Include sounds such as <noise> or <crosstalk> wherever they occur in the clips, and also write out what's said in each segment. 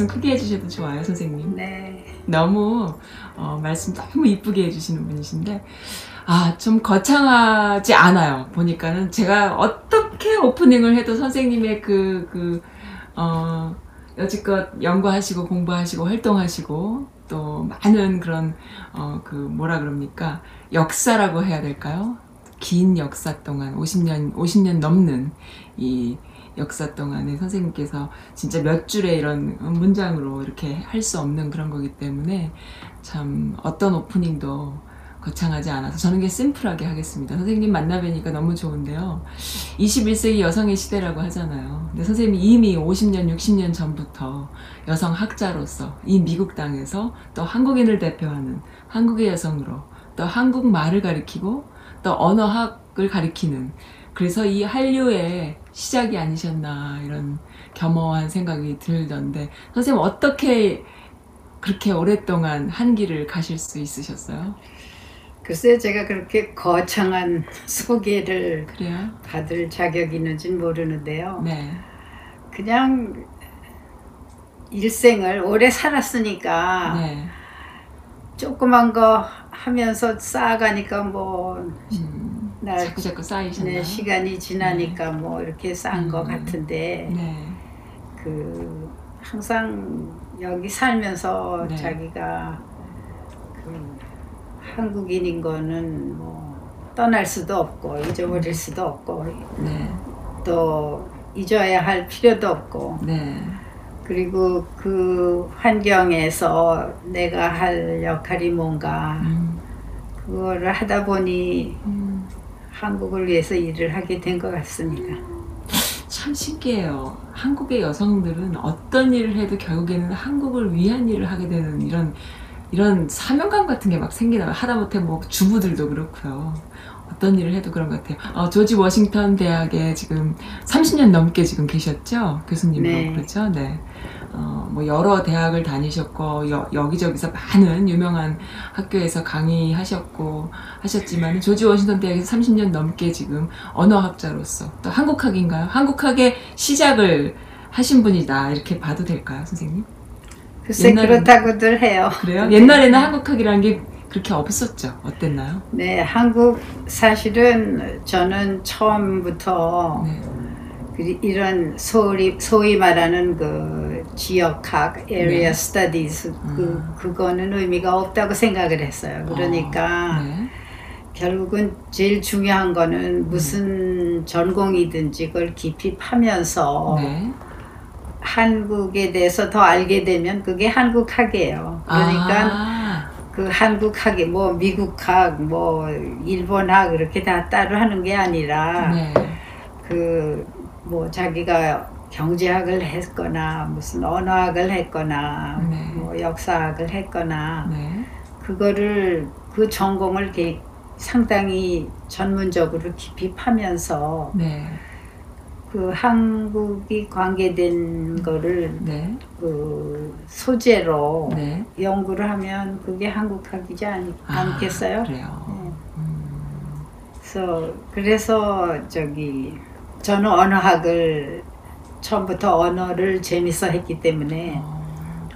말씀 크게 해주셔도 좋아요, 선생님. 네. 너무 어, 말씀 너무 이쁘게 해주시는 분이신데 아 좀 거창하지 않아요. 보니까는 제가 어떻게 오프닝을 해도 선생님의 그 그, 어, 여지껏 연구하시고 공부하시고 활동하시고 또 많은 그런 어, 그 뭐라 그럽니까 역사라고 해야 될까요? 긴 역사 동안 50년 50년 넘는 이 역사 동안에 선생님께서 진짜 몇 줄의 이런 문장으로 이렇게 할 수 없는 그런 거기 때문에 참 어떤 오프닝도 거창하지 않아서 저는 그냥 심플하게 하겠습니다. 선생님 만나 뵈니까 너무 좋은데요. 21세기 여성의 시대라고 하잖아요. 근데 선생님이 이미 50년, 60년 전부터 여성 학자로서 이 미국 땅에서 또 한국인을 대표하는 한국의 여성으로 또 한국말을 가리키고 또 언어학을 가리키는 그래서 이 한류의 시작이 아니셨나 이런 겸허한 생각이 들던데 선생님 어떻게 그렇게 오랫동안 한 길을 가실 수 있으셨어요? 글쎄 제가 그렇게 거창한 <laughs> 소개를 그래요? 받을 자격이 있는지 모르는데요. 네. 그냥 일생을 오래 살았으니까 네. 조그만 거 하면서 쌓아가니까 뭐 음, 날 자꾸 자꾸 쌓이셨나요? 네, 시간이 지나니까 뭐 이렇게 쌓은 것 음. 같은데 네. 그 항상 여기 살면서 네. 자기가 그 한국인인 거는 뭐 떠날 수도 없고 잊어버릴 수도 없고 네. 또 잊어야 할 필요도 없고 네. 그리고 그 환경에서 내가 할 역할이 뭔가 음, 그거를 하다 보니 음. 한국을 위해서 일을 하게 된 것 같습니다. 참 신기해요. 한국의 여성들은 어떤 일을 해도 결국에는 한국을 위한 일을 하게 되는 이런 이런 사명감 같은 게 막 생기나 하다못해 뭐 주부들도 그렇고요. 어떤 일을 해도 그런 것 같아요. 어, 조지 워싱턴 대학에 지금 30년 넘게 지금 계셨죠? 교수님으로 네. 그렇죠? 네. 어, 뭐 여러 대학을 다니셨고 여, 여기저기서 많은 유명한 학교에서 강의하셨고 하셨지만 조지 워싱턴 대학에서 30년 넘게 지금 언어학자로서 또 한국학인가요? 한국학의 시작을 하신 분이다 이렇게 봐도 될까요, 선생님? 글쎄 옛날에는- 그렇다고들 해요. 그래요? 네. 옛날에는 한국학이라는 게 그렇게 없었죠. 어땠나요? 네, 한국 사실은 저는 처음부터 네. 그 이런 소위, 소위 말하는 그 지역학, area 네. studies 그 음. 그거는 의미가 없다고 생각을 했어요. 그러니까 어, 네. 결국은 제일 중요한 거는 무슨 전공이든지 그걸 깊이 파면서 네. 한국에 대해서 더 알게 되면 그게 한국학이에요. 그러니까 아, 그 한국학이 뭐 미국학 뭐 일본학 이렇게 다 따로 하는 게 아니라 네. 그뭐 자기가 경제학을 했거나 무슨 언어학을 했거나 네. 뭐 역사학을 했거나 네. 그거를 그 전공을 이렇게 상당히 전문적으로 깊이 파면서 네. 그 한국이 관계된 거를 네. 그 소재로 네. 연구를 하면 그게 한국학이지 않, 아, 않겠어요? 그래요. 네. 음, 그래서 그래서 저기 저는 언어학을 처음부터 언어를 재밌어 했기 때문에 어,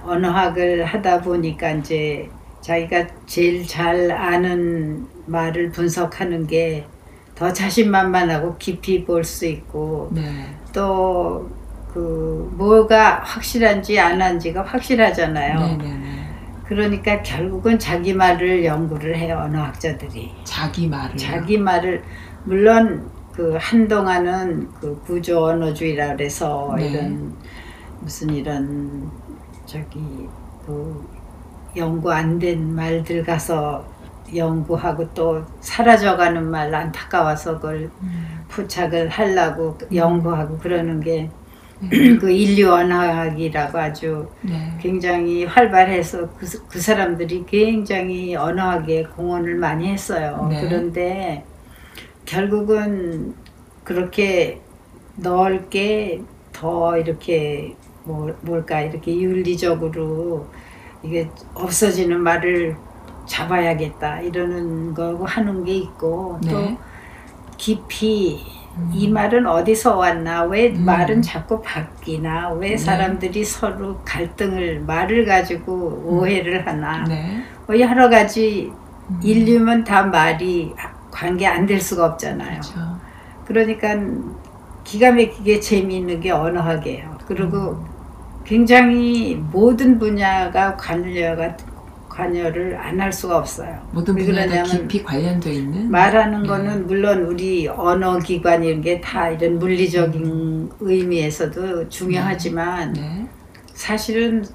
언어학을 하다 보니까 이제 자기가 제일 잘 아는 말을 분석하는 게 더 자신만만하고 깊이 볼 수 있고 네. 또그 뭐가 확실한지 안 한지가 확실하잖아요. 네. 네. 네. 그러니까 결국은 자기 말을 연구를 해요 언어학자들이. 자기 말을. 자기 말을 물론 그 한동안은 그 구조 언어주의라 그래서 네. 이런 무슨 이런 저기 그 연구 안 된 말들 가서 연구하고 또 사라져가는 말 안타까워서 그걸 음, 포착을 하려고 연구하고 그러는 게 <clears throat> 그 네. 인류 언어학이라고 아주 네. 굉장히 활발해서 그, 그 사람들이 굉장히 언어학에 공헌을 많이 했어요. 네. 그런데 결국은 그렇게 넓게 더 이렇게 뭐, 뭘까 이렇게 윤리적으로 이게 없어지는 말을 잡아야겠다 이러는 거고 하는 게 있고 또 네. 깊이 이 말은 어디서 왔나? 왜 음. 말은 자꾸 바뀌나? 왜 네. 사람들이 서로 갈등을 말을 가지고 오해를 하나? 네. 뭐 여러 가지 음. 인류면 다 말이 관계 안 될 수가 없잖아요. 그렇죠. 그러니까 기가 막히게 재미있는 게 언어학이에요. 그리고 음. 굉장히 모든 분야가 관여가 관여를 안 할 수가 없어요. 모든 왜 분야가 깊이 관련돼 있는 말하는 네. 거는 물론 우리 언어 기관 이런 게 다 이런 물리적인 의미에서도 중요하지만 네. 사실은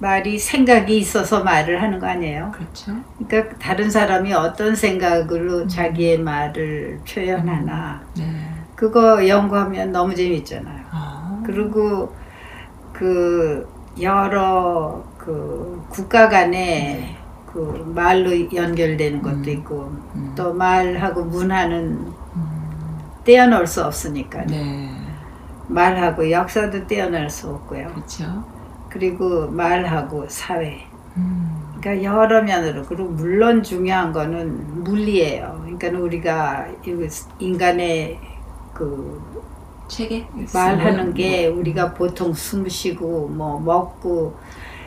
말이 생각이 있어서 말을 하는 거 아니에요. 그렇죠. 그러니까 다른 사람이 어떤 생각으로 음. 자기의 말을 표현하나 네. 그거 연구하면 너무 재밌잖아요. 아. 그리고 그 여러 그 국가 간에 네. 그 말로 연결되는 것도 음. 있고 음. 또 말하고 문화는 음. 떼어놓을 수 없으니까 네. 말하고 역사도 떼어낼 수 없고요. 그렇죠. 그리고 말하고 사회. 음. 그러니까 여러 면으로 그리고 물론 중요한 거는 물리예요. 그러니까 우리가 이 인간의 그 체계 말하는 음. 게 우리가 보통 숨 쉬고 뭐 먹고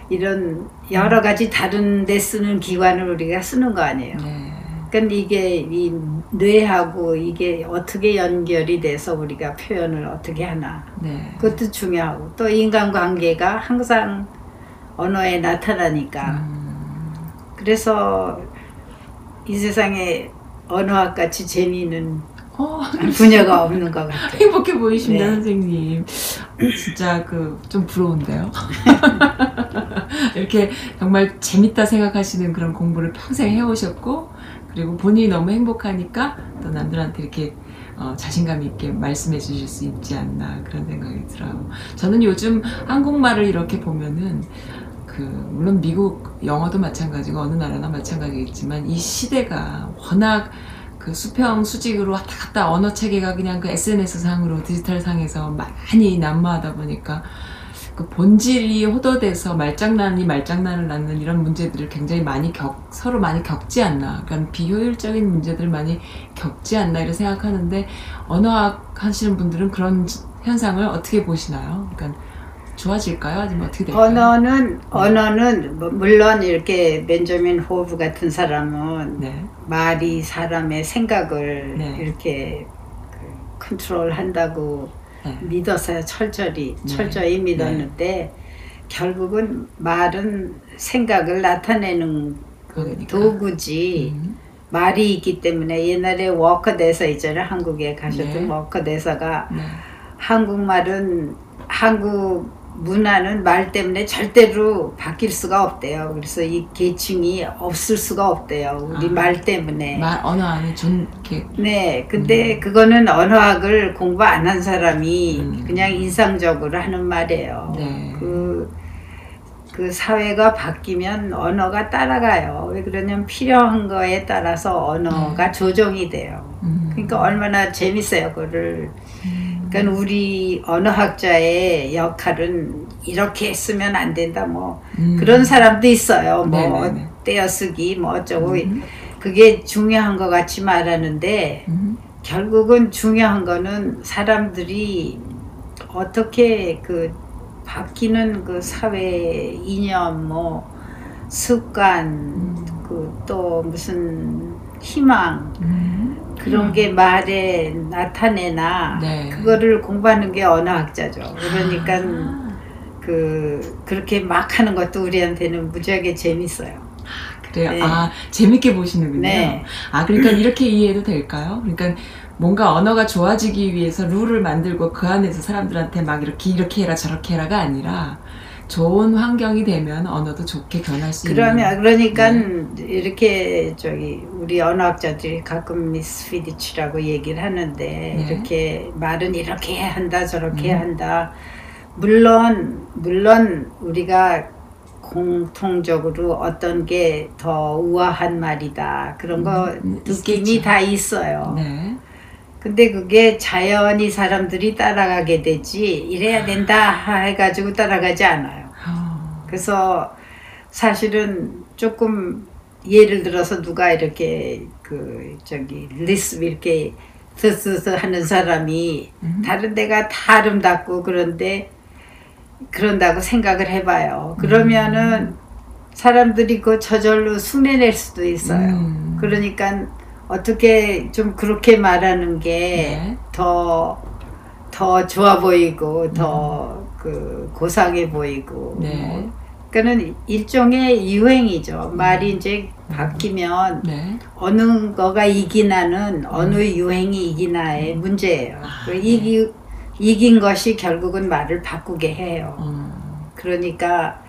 이런 여러 가지 다른 데 쓰는 기관을 우리가 쓰는 거 아니에요. 네. 그러니까 이게 이 뇌하고 이게 어떻게 연결이 돼서 우리가 표현을 어떻게 하나 네. 그것도 중요하고 또 인간관계가 항상 언어에 나타나니까 음. 그래서 이 세상에 언어학 같이 재미있는 어, 분야가 없는 것 같아요. <laughs> 행복해 보이십니다, 네. 선생님. 진짜 그 좀 부러운데요. <laughs> 이렇게 정말 재밌다 생각하시는 그런 공부를 평생 해오셨고, 그리고 본인이 너무 행복하니까 또 남들한테 이렇게 어, 자신감 있게 말씀해 주실 수 있지 않나 그런 생각이 들어요. 저는 요즘 한국말을 이렇게 보면은 그 물론 미국 영어도 마찬가지고 어느 나라나 마찬가지겠지만 이 시대가 워낙 그 수평 수직으로 왔다 갔다 언어 체계가 그냥 그 SNS 상으로 디지털 상에서 많이 난무하다 보니까 그 본질이 호도돼서 말장난이 말장난을 낳는 이런 문제들을 굉장히 많이 겪 서로 많이 겪지 않나 그러니까 비효율적인 문제들을 많이 겪지 않나 이렇게 생각하는데 언어학 하시는 분들은 그런 현상을 어떻게 보시나요? 그러니까 좋아질까요? 아니면 어떻게 될까요? 언어는 언어는 뭐 물론 이렇게 벤저민 호브 같은 사람은 네. 말이 사람의 생각을 네. 이렇게 그 컨트롤한다고 네. 믿었어요. 철저히 네. 철저히 믿었는데 결국은 말은 생각을 나타내는 그 그러니까. 도구지 음. 말이 있기 때문에 옛날에 워커 대사 있잖아요. 한국에 가셨던 네. 워커 대사가 네. 한국말은 한국 문화는 말 때문에 절대로 바뀔 수가 없대요. 그래서 이 계층이 없을 수가 없대요. 우리 아. 말 때문에. 말 언어 안에 좀 이렇게 네, 근데 음. 그거는 언어학을 공부 안 한 사람이 음. 그냥 인상적으로 하는 말이에요. 네. 그, 그 사회가 바뀌면 언어가 따라가요. 왜 그러냐면 필요한 거에 따라서 언어가 조정이 돼요. 음. 그러니까 얼마나 재밌어요, 그거를. 음. 그러니까 우리 언어학자의 역할은 이렇게 쓰면 안 된다, 뭐. 음. 그런 사람도 있어요. 뭐, 네네네. 떼어쓰기, 뭐 어쩌고. 음. 그게 중요한 것 같이 말하는데, 음. 결국은 중요한 거는 사람들이 어떻게 그 바뀌는 그 사회 이념 뭐 습관 음. 그또 무슨 희망 음. 그런 게 말에 나타내나 네. 그거를 공부하는 게 언어학자죠. 그러니까 아. 그 그렇게 막 하는 것도 우리한테는 무지하게 재밌어요. 그래요. 네. 아 재밌게 보시는군요. 네. 아 그러니까 이렇게 이해해도 될까요? 그러니까 뭔가 언어가 좋아지기 위해서 룰을 만들고 그 안에서 사람들한테 막 이렇게 이렇게 해라 저렇게 해라가 아니라 좋은 환경이 되면 언어도 좋게 변할 수 그러면 있는. 그러니까 네. 이렇게 저기 우리 언어학자들이 가끔 미스 피디치라고 얘기를 하는데 네. 이렇게 말은 이렇게 한다 저렇게 음. 한다 물론 물론 우리가 공통적으로 어떤 게 더 우아한 말이다 그런 거 음, 느낌이 있겠죠. 다 있어요. 네. 근데 그게 자연히 사람들이 따라가게 되지 이래야 된다 해가지고 따라가지 않아요. 어, 그래서 사실은 조금 예를 들어서 누가 이렇게 그 저기 lisp 이렇게 스스스 하는 사람이 음. 다른 데가 다 아름답고 그런데 그런다고 생각을 해봐요. 그러면은 사람들이 그 저절로 흉내낼 수도 있어요. 음. 그러니까 어떻게 좀 그렇게 말하는 게 네. 더, 더 좋아 보이고, 더그 고상해 보이고. 네. 뭐. 그러니까는 일종의 유행이죠. 말이 이제 바뀌면 네. 어느 거가 이기나는 어느 유행이 이기나의 문제예요. 음. 아, 그 이기, 이긴 것이 결국은 말을 바꾸게 해요. 어. 그러니까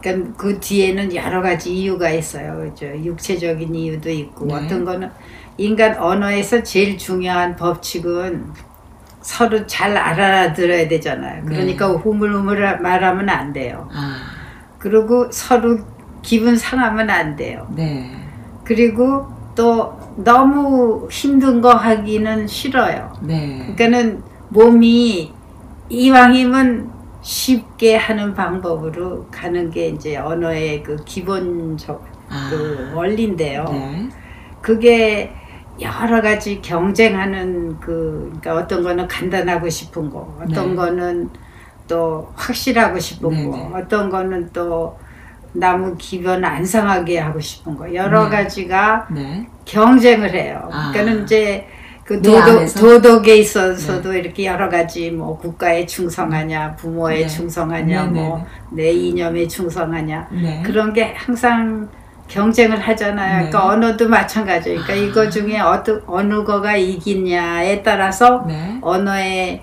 그러니까 그 뒤에는 여러 가지 이유가 있어요. 저 육체적인 이유도 있고 네. 어떤 거는 인간 언어에서 제일 중요한 법칙은 서로 잘 알아들어야 되잖아요. 네. 그러니까 우물우물 말하면 안 돼요. 아. 그리고 서로 기분 상하면 안 돼요. 네. 그리고 또 너무 힘든 거 하기는 싫어요. 네. 그러니까는 몸이 이왕이면 쉽게 하는 방법으로 가는 게 이제 언어의 그 기본적 아. 그 원리인데요. 네. 그게 여러 가지 경쟁하는 그 그러니까 어떤 거는 간단하고 싶은 거, 어떤 네. 거는 또 확실하고 싶은 네, 거, 네. 어떤 거는 또 나무 기변 안 상하게 하고 싶은 거 여러 네. 가지가 네. 경쟁을 해요. 아. 그러니까는 이제 그내 도덕? 도덕에 있어서도 이렇게 여러 가지 뭐 국가에 충성하냐, 부모에 네. 충성하냐, 네, 네, 뭐내 이념에 충성하냐 네. 그런 게 항상 경쟁을 하잖아요. 네. 그러니까 언어도 마찬가지예요. 그러니까 아. 이거 중에 어느 어느 거가 이기냐에 따라서 네. 언어의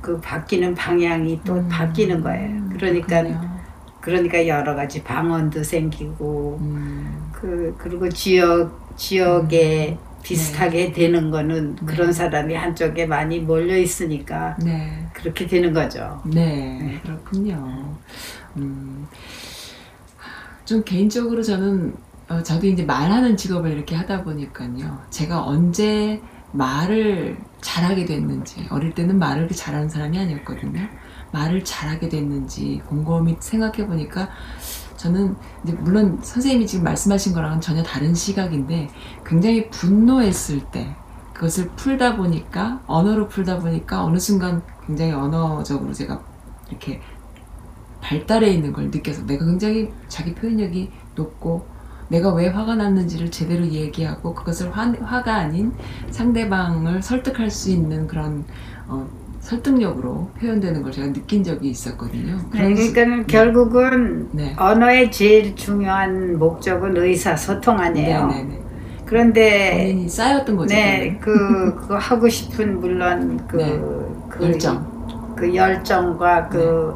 그 바뀌는 방향이 또 음. 바뀌는 거예요. 그러니까 그렇군요. 그러니까 여러 가지 방언도 생기고 음. 그 그리고 지역 지역에 비슷하게 되는 거는 네. 그런 사람이 한쪽에 많이 몰려 있으니까 네. 그렇게 되는 거죠. 네, 그렇군요. 음, 좀 개인적으로 저는 어, 저도 이제 말하는 직업을 이렇게 하다 보니까요. 제가 언제 말을 잘하게 됐는지 어릴 때는 말을 그렇게 잘하는 사람이 아니었거든요. 말을 잘하게 됐는지 곰곰이 생각해 보니까 저는 이제 물론 선생님이 지금 말씀하신 거랑은 전혀 다른 시각인데 굉장히 분노했을 때 그것을 풀다 보니까 언어로 풀다 보니까 어느 순간 굉장히 언어적으로 제가 이렇게 발달해 있는 걸 느껴서 내가 굉장히 자기 표현력이 높고 내가 왜 화가 났는지를 제대로 얘기하고 그것을 화, 화가 아닌 상대방을 설득할 수 있는 그런 어, 설득력으로 표현되는 걸 제가 느낀 적이 있었거든요. 네, 그러니까는 결국은 네. 언어의 제일 중요한 목적은 의사소통 아니에요. 네, 네, 네. 그런데 쌓였던 거죠. 네. 그, 그 하고 싶은 물론 그, 네. 그 열정. 그 열정과 그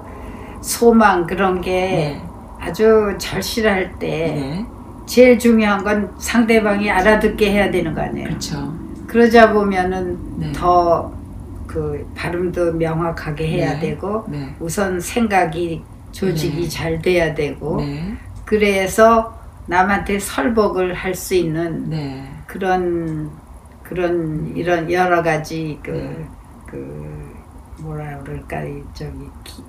소망 그런 게 네. 아주 절실할 때 네. 제일 중요한 건 상대방이 알아듣게 해야 되는 거 아니에요. 그렇죠. 그러자 보면은 네. 더그 발음도 명확하게 해야 네. 되고 네. 우선 생각이 조직이 네. 잘 돼야 되고 네. 그래서 남한테 설복을 할 수 있는 네. 그런 그런 이런 여러 가지 그, 네. 그 뭐라 그럴까 이 저기 기-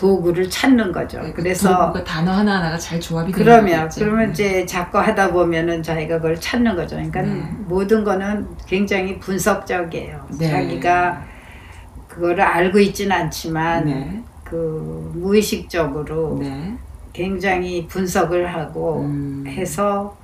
도구를 찾는 거죠. 네, 그 그래서 도구가 단어 하나 하나가 잘 조합이 그러면. 그러면 네. 이제 자꾸 하다 보면은 자기가 그걸 찾는 거죠. 그러니까 네. 모든 거는 굉장히 분석적이에요. 네. 자기가 그거를 알고 있지는 않지만 네. 그 무의식적으로 네. 굉장히 분석을 하고 음. 해서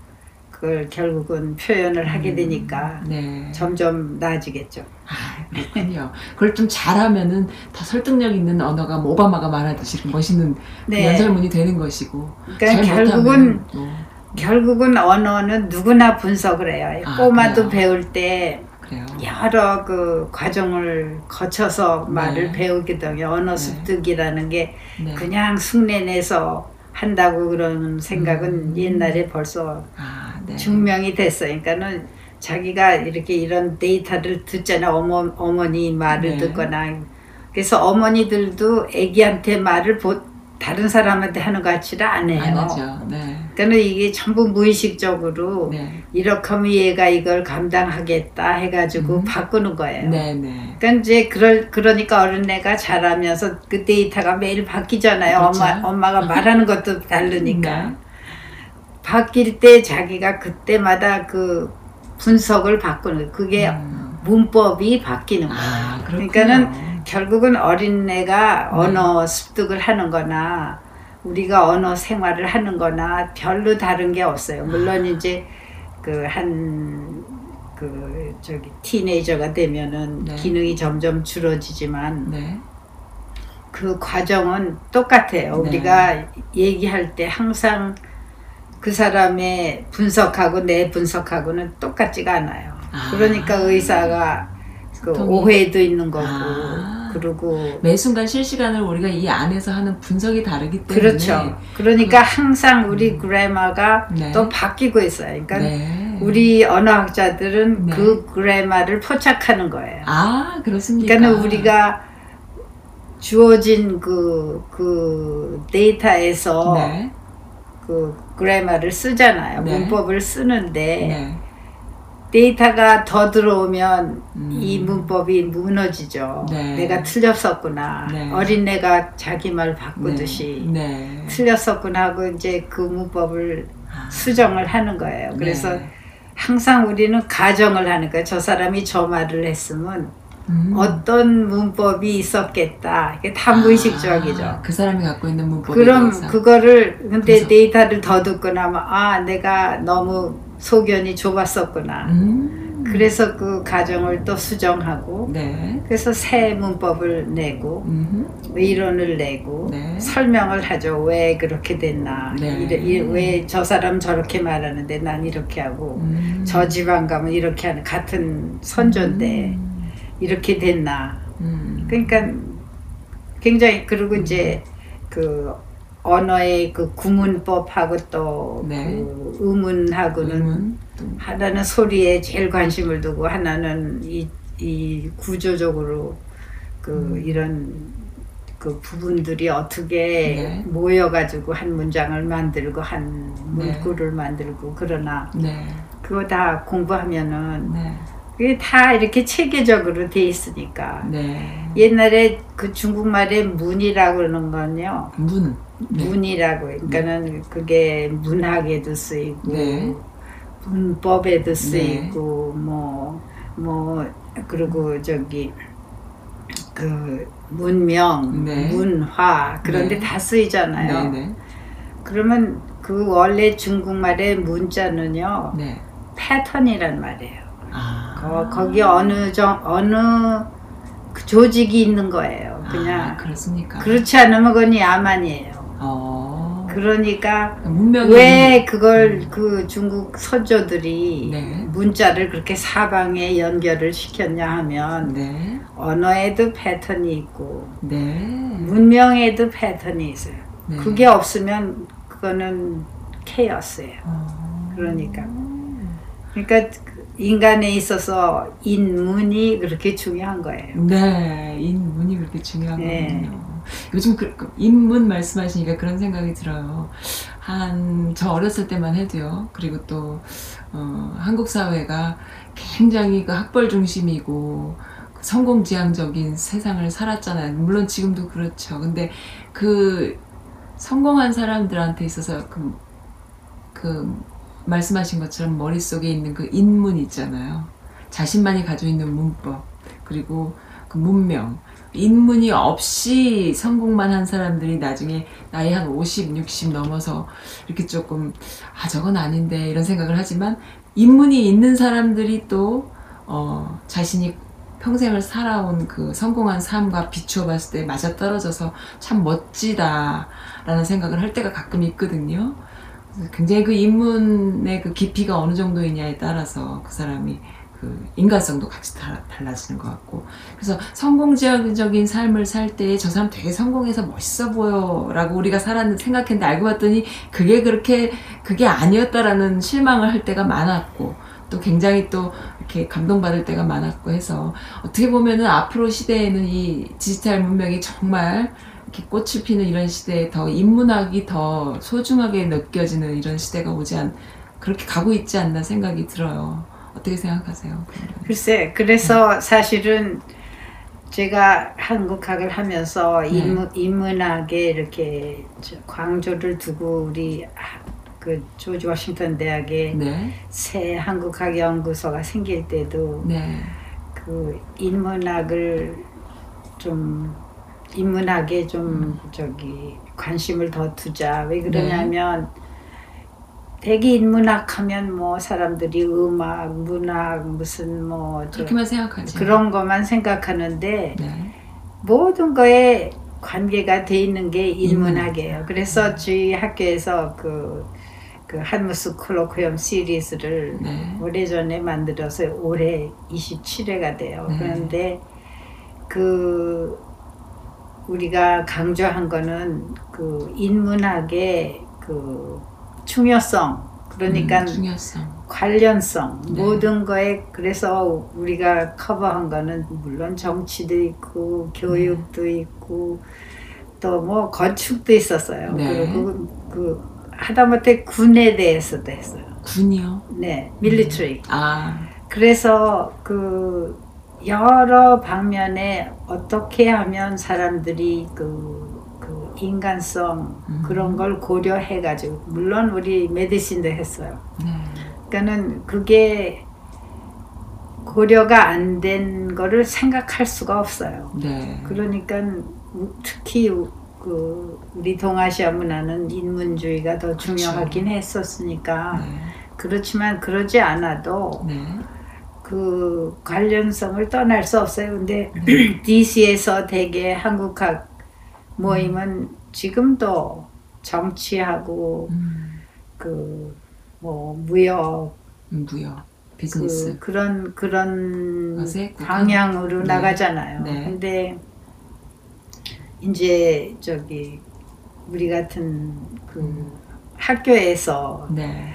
그걸 결국은 표현을 하게 되니까 네. 점점 나아지겠죠. 아, 그렇군요. 그걸 좀 잘하면은 더 설득력 있는 언어가 뭐 오바마가 말하듯이 멋있는 네. 연설문이 되는 것이고. 그러니까 잘 결국은 또 결국은 언어는 누구나 분석을 해요. 아, 꼬마도 그래요? 배울 때 그래요. 여러 그 과정을 거쳐서 말을 네. 배우거든요. 언어 네. 습득이라는 게 네. 그냥 흉내내서 한다고 그런 생각은 음. 옛날에 벌써 아, 네. 증명이 됐어요. 그러니까는 자기가 이렇게 이런 데이터를 듣잖아. 어머, 어머니 말을 네. 듣거나. 그래서 어머니들도 애기한테 말을 보, 다른 사람한테 하는 것 같지를 안 해요. 안 하죠. 네. 그러니까 이게 전부 무의식적으로 네. 이렇게 하면 얘가 이걸 감당하겠다 해가지고 음. 바꾸는 거예요. 네, 네. 그러니까 이제 그럴 그러니까 어린애가 자라면서 그 데이터가 매일 바뀌잖아요. 그렇죠. 엄마 엄마가 말하는 것도 다르니까 네. 바뀔 때 자기가 그때마다 그 분석을 바꾸는 그게 음. 문법이 바뀌는 거예요. 아. 그러니까는 결국은 어린애가 네. 언어 습득을 하는 거나 우리가 언어 생활을 하는 거나 별로 다른 게 없어요. 물론 아. 이제 그한그 저기 티네이저가 되면은 네. 기능이 점점 줄어지지만 네. 그 과정은 똑같아요. 네. 우리가 얘기할 때 항상 그 사람의 분석하고 내 분석하고는 똑같지가 않아요. 아. 그러니까 의사가 그 오해도 있는 거고 아. 그리고 매 순간 실시간으로 우리가 이 안에서 하는 분석이 다르기 때문에 그렇죠. 그러니까 항상 우리 그래마가 네. 또 바뀌고 있어요. 그러니까 네. 우리 언어학자들은 네. 그 그래마를 포착하는 거예요. 아 그렇습니까? 그러니까 우리가 주어진 그, 그 데이터에서 네. 그 그래마를 쓰잖아요. 네. 문법을 쓰는데 네. 데이터가 더 들어오면 음. 이 문법이 무너지죠. 네. 내가 틀렸었구나. 네. 어린애가 자기 말 바꾸듯이 네. 틀렸었구나 하고 이제 그 문법을 아, 수정을 하는 거예요. 그래서 네. 항상 우리는 가정을 하는 거예요. 저 사람이 저 말을 했으면 음. 어떤 문법이 있었겠다. 이게 다 무의식적이죠. 아, 그 사람이 갖고 있는 문법에 그럼 대해서. 그거를 근데 그래서- 데이터를 더 듣고 나면 아 내가 너무 소견이 좁았었구나. 음. 그래서 그 가정을 또 수정하고 네. 그래서 새 문법을 내고 음흠. 이론을 내고 네. 설명을 하죠. 왜 그렇게 됐나? 네. 왜저 사람 저렇게 말하는데 난 이렇게 하고 음. 저 지방 가면 이렇게 하는 같은 선조인데 음. 이렇게 됐나? 음. 그러니까 굉장히 그리고 이제 그 언어의 그 구문법하고 또 네. 음은 또 하나는 소리에 제일 관심을 두고 하나는 이, 이 구조적으로 그 음. 이런 그 부분들이 어떻게 네. 모여가지고 한 문장을 만들고 한 네. 문구를 만들고 그러나 네. 그거 다 공부하면은 네. 그게 다 이렇게 체계적으로 돼 있으니까 네. 옛날에 그 중국말에 문이라고 그러는 건요 문. 네. 문이라고 그러니까는 그게 문학에도 쓰이고 네. 문법에도 네. 쓰이고 뭐뭐 그리고 저기 그 문명, 네. 문화 그런데 네. 다 쓰이잖아요. 네. 네. 그러면 그 원래 중국말의 문자는요 네. 패턴이란 말이에요. 아. 거, 거기 어느 정 어느 그 조직이 있는 거예요. 그냥 아, 그렇습니까? 그렇지 않으면 그건 야만이에요. 어. 그러니까 문명이 왜 그걸 그 중국 선조들이 네. 문자를 그렇게 사방에 연결을 시켰냐 하면 네. 언어에도 패턴이 있고 네. 문명에도 패턴이 있어요. 네. 그게 없으면 그거는 케어스예요. 어. 그러니까. 그러니까 인간에 있어서 인문이 그렇게 중요한 거예요. 네, 인문이 그렇게 중요한 네. 거군요. 요즘 그, 그 인문 말씀하시니까 그런 생각이 들어요. 한, 저 어렸을 때만 해도요. 그리고 또, 어, 한국 사회가 굉장히 그 학벌 중심이고, 그 성공지향적인 세상을 살았잖아요. 물론 지금도 그렇죠. 근데 그 성공한 사람들한테 있어서 그, 그 말씀하신 것처럼 머릿속에 있는 그 인문 있잖아요. 자신만이 가지고 있는 문법, 그리고 그 문명, 인문이 없이 성공만 한 사람들이 나중에 나이 한 50, 60 넘어서 이렇게 조금, 아, 저건 아닌데, 이런 생각을 하지만, 인문이 있는 사람들이 또, 어, 자신이 평생을 살아온 그 성공한 삶과 비추어 봤을 때 맞아 떨어져서 참 멋지다라는 생각을 할 때가 가끔 있거든요. 굉장히 그 인문의 그 깊이가 어느 정도이냐에 따라서 그 사람이 그 인간성도 같이 다, 달라지는 것 같고. 그래서 성공적인 삶을 살 때 저 사람 되게 성공해서 멋있어 보여라고 우리가 살았는 생각했는데 알고 봤더니 그게 그렇게 그게 아니었다라는 실망을 할 때가 많았고 또 굉장히 또 이렇게 감동받을 때가 많았고 해서 어떻게 보면은 앞으로 시대에는 이 디지털 문명이 정말 꽃을 피는 이런 시대에 더 인문학이 더 소중하게 느껴지는 이런 시대가 오지 않 그렇게 가고 있지 않나 생각이 들어요. 어떻게 생각하세요? 글쎄, 그래서 사실은 제가 한국학을 하면서 네. 인문, 인문학에 이렇게 저 광조를 두고 우리 하- 그 조지 워싱턴 대학에 네, 새 한국학 연구소가 생길 때도 네, 그 인문학을 좀 인문학에 좀 저기 관심을 더 두자. 왜 그러냐면 대기 인문학 하면 뭐 사람들이 음악, 문학 무슨 뭐 저- 그렇게만 생각하지. 그런 것만 생각하는데 네. 모든 거에 관계가 돼 있는 게 인문학이에요. 그래서 저희 학교에서 그, 그 한무스 콜로퀴엄 시리즈를 네. 오래전에 만들어서 올해 27회가 돼요. 네. 그런데 그 우리가 강조한 거는 그 인문학의 그 중요성 그러니까 음, 중요성. 관련성 네. 모든 거에 그래서 우리가 커버한 거는 물론 정치도 있고 교육도 있고 또 뭐 건축도 있었어요. 네. 그리고 그 하다못해 군에 대해서도 했어요. 군이요. 네, 밀리터리. 아, 그래서 그 여러 방면에 어떻게 하면 사람들이 그, 그 인간성 음. 그런 걸 고려해 가지고 물론 우리 메디신도 했어요. 네. 그러니까는 그게 고려가 안 된 거를 생각할 수가 없어요. 네. 그러니까 우- 특히 우- 그 우리 동아시아 문화는 인문주의가 더 중요하긴 했었으니까 네. 그렇지만 그러지 않아도 네. 그 관련성을 떠날 수 없어요. 근데 <clears throat> DC에서 대개 한국학 모임은 지금도 정치하고 음, 그뭐 무역 무역, 비즈니스. 그 그런 그런 국한- 방향으로 네. 나가잖아요. 네. 근데 이제 저기 우리 같은 그 음. 학교에서 네.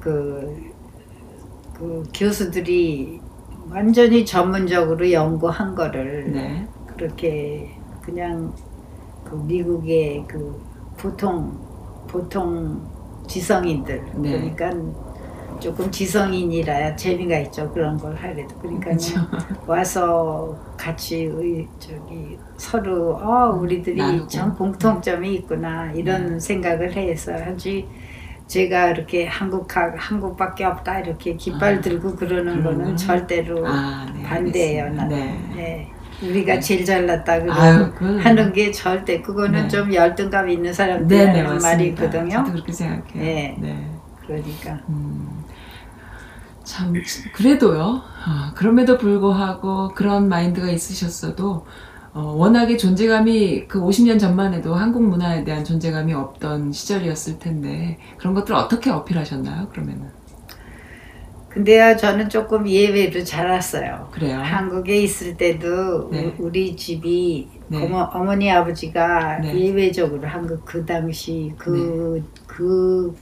그, 그 교수들이 완전히 전문적으로 연구한 거를 네. 그렇게 그냥 그 미국의 그 보통 보통 지성인들 네. 그러니까 조금 지성인이라야 재미가 있죠 그런 걸 하래도 그러니까 그렇죠. 와서 같이 의, 저기 서로 어 우리들이. 참 공통점이 있구나 이런 네. 생각을 해서 하지 제가 이렇게 한국학 한국밖에 없다 이렇게 깃발 아, 들고 그러는 거는 거는? 절대로 아, 네. 반대예요. 나는 네. 네. 우리가 네. 제일 잘났다 그러 그건 하는 게 절대 그거는 네. 좀 열등감 있는 사람들이 네, 네, 하는 맞습니다. 말이거든요 그렇게 생각해요. 네. 네. 그러니까 음, 참 그래도요. 아, 그럼에도 불구하고 그런 마인드가 있으셨어도 어, 워낙에 존재감이 그 50년 전만 해도 한국 문화에 대한 존재감이 없던 시절이었을 텐데 그런 것들 을 어떻게 어필하셨나요? 그러면은 근데요 저는 조금 예외로 자랐어요 그래요. 한국에 있을 때도 네. 우- 우리 집이 네. 어머, 어머 니 아버지가 네. 예외적으로 한국 그 당시 그, 네. 그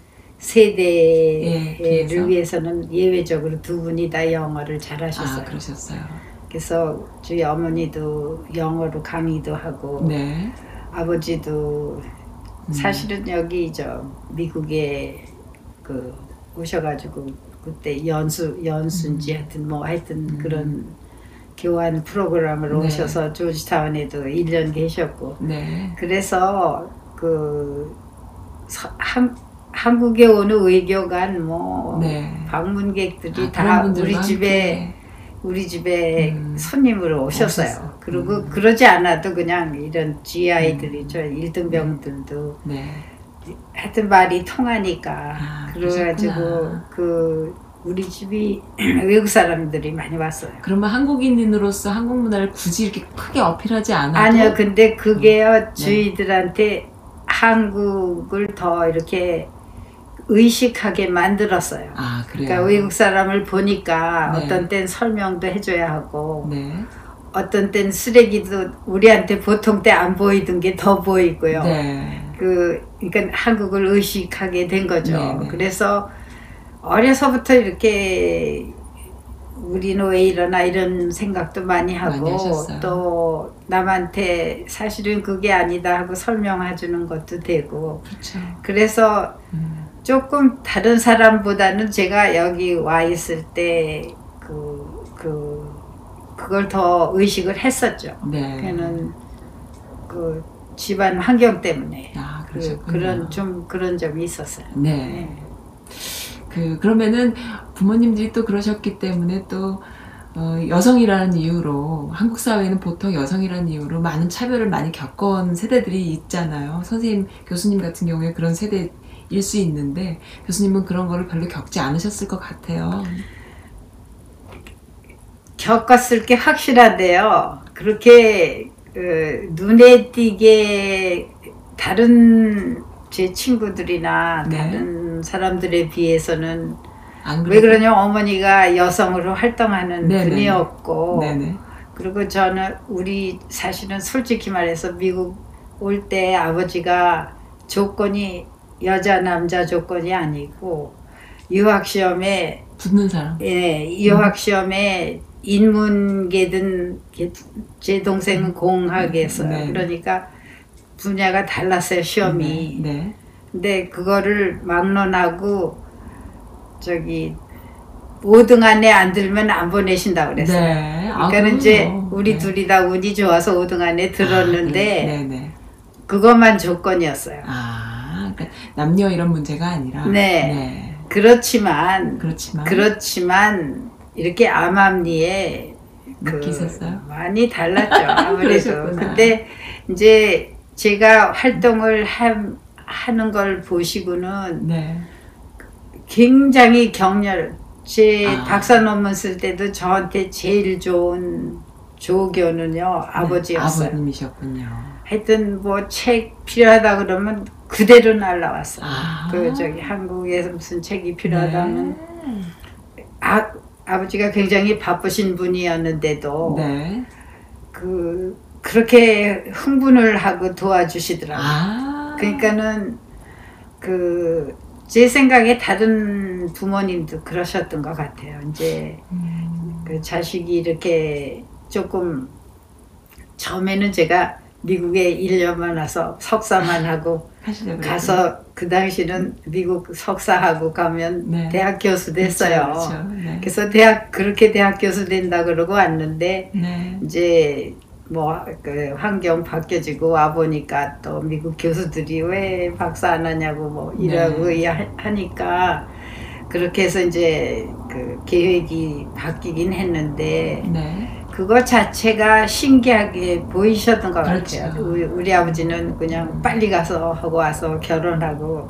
예, 세대를 비해서. 위해서는 예외적으로 두 분이 다 영어를 잘하셨어요. 아 그러셨어요. 그래서 저희 어머니도 영어로 강의도 하고 네. 아버지도 음. 사실은 여기 저 미국에 그 오셔가지고 그때 연수 연수인지 하여튼 뭐 하여튼 음. 그런 교환 프로그램으로 네. 오셔서 조지타운에도 1년 계셨고 네. 그래서 그 서- 한, 한국에 오는 외교관 뭐 네. 방문객들이 아, 다 우리 집에. 우리 집에 음. 손님으로 오셨어요. 오셨어요. 그리고 음. 그러지 않아도 그냥 이런 GI들이 저 일등병들도 네. 하여튼 말이 통하니까 아, 그래가지고 그러셨구나. 그 우리 집이 <clears throat> 외국 사람들이 많이 왔어요. 그러면 한국인으로서 한국 문화를 굳이 이렇게 크게 어필하지 않아도 아니요, 근데 그게요 네. 저희들한테 한국을 더 이렇게 의식하게 만들었어요. 아 그래요. 그러니까 외국 사람을 보니까 네. 어떤 땐 설명도 해줘야 하고 네. 어떤 땐 쓰레기도 우리한테 보통 때 안 보이던 게 더 보이고요. 네. 그 그러니까 한국을 의식하게 된 거죠. 네, 네. 그래서 어려서부터 이렇게 우리는 왜 이러나 이런 생각도 많이 하고 많이. 또 남한테 사실은 그게 아니다 하고 설명해 주는 것도 되고 그렇죠. 그래서 음. 조금 다른 사람보다는 제가 여기 와 있을 때 그, 그, 그걸 더 의식을 했었죠. 네. 그는 그 집안 환경 때문에 아 그, 그러셨군요. 그런 좀 그런 점이 있었어요. 네. 그 그러면은 부모님들이 또 그러셨기 때문에 또 어, 여성이라는 이유로 한국 사회는 보통 여성이라는 이유로 많은 차별을 많이 겪어온 세대들이 있잖아요. 선생님, 교수님 같은 경우에 그런 세대 일 수 있는데 교수님은 그런 거를 별로 겪지 않으셨을 것 같아요. 겪었을 게 확실한데요. 그렇게 어, 눈에 띄게 다른 제 친구들이나 네. 다른 사람들에 비해서는 안왜 그러냐 어머니가 여성으로 활동하는 네네. 분이었고 네네. 그리고 저는 우리 사실은 솔직히 말해서 미국 올 때 아버지가 조건이 여자 남자 조건이 아니고 유학 시험에 붙는 사람. 예, 유학 시험에 인문계든 게- 제 동생은 공학에서 네. 그러니까 분야가 달랐어요 시험이. 네. 근데 그거를 막론하고 저기 5등 안에 안 들면 안 보내신다 네. 그랬어요. 네. 아, 그러니까 이제 그럼요. 우리 네. 둘이 다 운이 좋아서 5등 안에 들었는데 아, 네, 네. 그것만 조건이었어요. 아, 남녀 이런 문제가 아니라. 네. 그렇지만 그렇지만. 그렇지만 이렇게 암암리에 그 느끼셨어요? 많이 달랐죠 <laughs> 아무래도. 근데 이제 제가 활동을 함- 하는 걸 보시고는 네. 굉장히 격렬. 제 아. 박사 논문 쓸 때도 저한테 제일 좋은 조교는요 아버지였어요. 네, 아버님이셨군요. 하여튼 뭐 책 필요하다 그러면 그대로 날라왔어요. 아. 그 저기 한국에서 무슨 책이 필요하다면 네. 아 아버지가 굉장히 바쁘신 분이었는데도 네. 그 그렇게 흥분을 하고 도와주시더라고요. 아. 그러니까는 그 제 생각에 다른 부모님도 그러셨던 것 같아요. 이제 음, 그 자식이 이렇게 조금 처음에는 제가 미국에 1년만 와서 석사만 <laughs> 하고 하시려고 가서 그 당시는 미국 석사하고 가면 네. 대학 교수 됐어요. 그렇죠, 그렇죠. 네. 그래서 대학 그렇게 대학 교수 된다 그러고 왔는데 네. 이제 뭐 그 환경 바뀌어지고 와 보니까 또 미국 교수들이 왜 박사 안 하냐고 뭐 이러고 네. 하- 하니까 그렇게 해서 이제 그 계획이 바뀌긴 했는데 네. 그거 자체가 신기하게 보이셨던 것 그렇죠. 같아요. 우리, 우리 아버지는 그냥 빨리 가서 하고 와서 결혼하고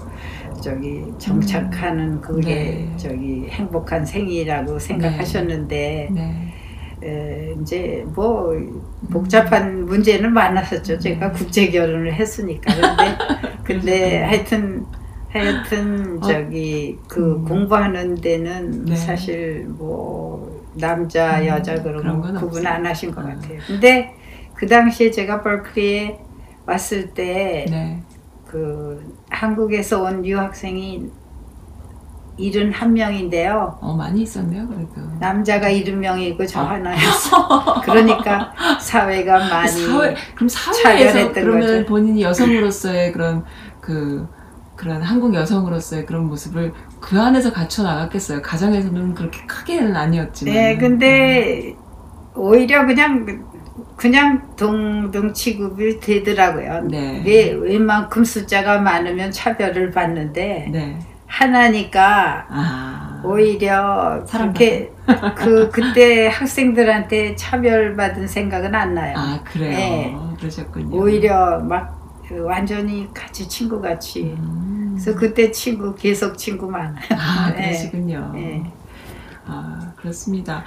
저기 정착하는 그게 네. 저기 행복한 생이라고 생각하셨는데 네. 에, 이제 뭐 복잡한 문제는 많았었죠. 제가 국제 결혼을 했으니까. 근데 <laughs> 근데 하여튼 하여튼 어. 저기 그 음. 공부하는 데는 네. 사실 뭐 남자 음, 여자 그런 거 구분. 안 하신 것 음. 같아요. 근데 그 당시에 제가 벌크리에 왔을 때 네. 그 한국에서 온 유학생이 71명인데요. 어 많이 있었네요 그래도. 남자가 70명이고 저 아. 하나였어. <laughs> 그러니까 사회가 많이 사회 그럼 사회에서 차별했던 그러면 거죠. 본인이 여성으로서의 그런 그 그런 한국 여성으로서의 그런 모습을 그 안에서 갖춰 나갔겠어요. 가정에서는 그렇게 크게는 아니었지만. 네, 근데 오히려 그냥 그냥 동등 취급이 되더라고요. 네. 왜 웬만큼 숫자가 많으면 차별을 받는데 네. 하나니까 아. 오히려 그렇게 <laughs> 그 그때 학생들한테 차별받은 생각은 안 나요. 아 그래요. 네. 그러셨군요. 오히려 막 완전히 같이 친구 같이. 음. 그래서 그때 친구 계속 친구 많아요. 아 <laughs> 네. 그러시군요. 네. 아 그렇습니다.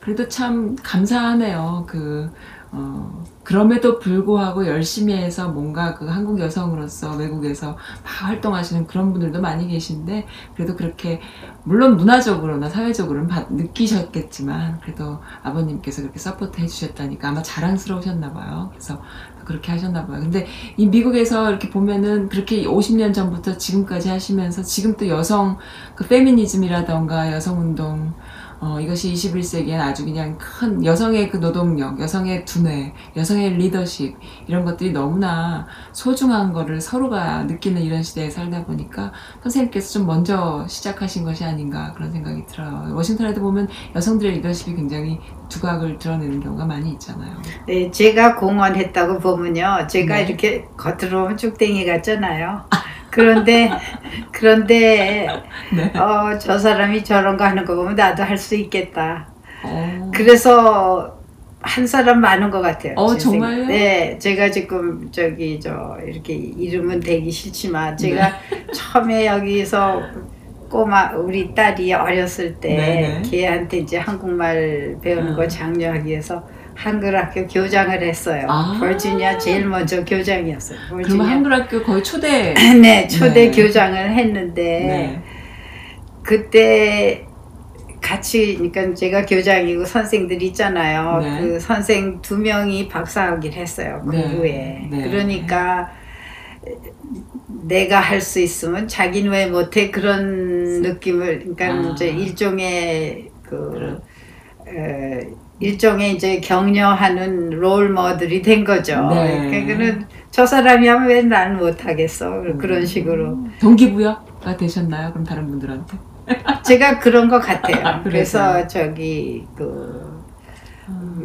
그래도 참 감사하네요. 그 어, 그럼에도 불구하고 열심히 해서 뭔가 그 한국 여성으로서 외국에서 막 활동하시는 그런 분들도 많이 계신데 그래도 그렇게 물론 문화적으로나 사회적으로는 받- 느끼셨겠지만 그래도 아버님께서 그렇게 support 해주셨다니까 아마 자랑스러우셨나 봐요. 그래서 그렇게 하셨나 봐요. 근데 이 미국에서 이렇게 보면은 그렇게 50년 전부터 지금까지 하시면서 지금 또 여성 그 페미니즘이라던가 여성 운동 어, 이것이 21세기엔 아주 그냥 큰 여성의 그 노동력, 여성의 두뇌, 여성의 리더십 이런 것들이 너무나 소중한 거를 서로가 느끼는 이런 시대에 살다 보니까 선생님께서 좀 먼저 시작하신 것이 아닌가 그런 생각이 들어요. 워싱턴에도 보면 여성들의 리더십이 굉장히 두각을 드러내는 경우가 많이 있잖아요. 네, 제가 공헌했다고 보면요. 제가 네. 이렇게 겉으로 보면 쭉댕이 같잖아요. 그런데, 그런데, <laughs> 네. 어, 저 사람이 저런 거 하는 거 보면 나도 할 수 있겠다. 어. 그래서 한 사람 많은 것 같아요. 어, 정말요? 네, 제가 지금 저기 저 이렇게 이름은 되기 싫지만 제가 네. <laughs> 처음에 여기서 꼬마 우리 딸이 어렸을 때 네네. 걔한테 이제 한국말 배우는 아. 거 장려하기 위해서 한글 학교 교장을 했어요. 아. 버지니아 제일 먼저 교장이었어요. 버지니아 한글 학교 거의 초대. <laughs> 네, 초대 네. 교장을 했는데 네. 그때 같이 그러니까 제가 교장이고 선생들 있잖아요. 네. 그 선생 두 명이 박사학위를 했어요. 네. 공부에. 네. 그러니까 내가 할 수 있으면 자기는 왜 못해 그런 느낌을 그러니까 아. 이제 일종의 그 그런. 에, 일종의 이제 격려하는 롤 모델이 된 거죠. 네. 그러니까는 저 사람이 하면 왜 나는 못하겠어 그런 식으로 동기부여가 되셨나요? 그럼 다른 분들한테? 제가 그런 것 같아요. 그래서요? 그래서 저기 그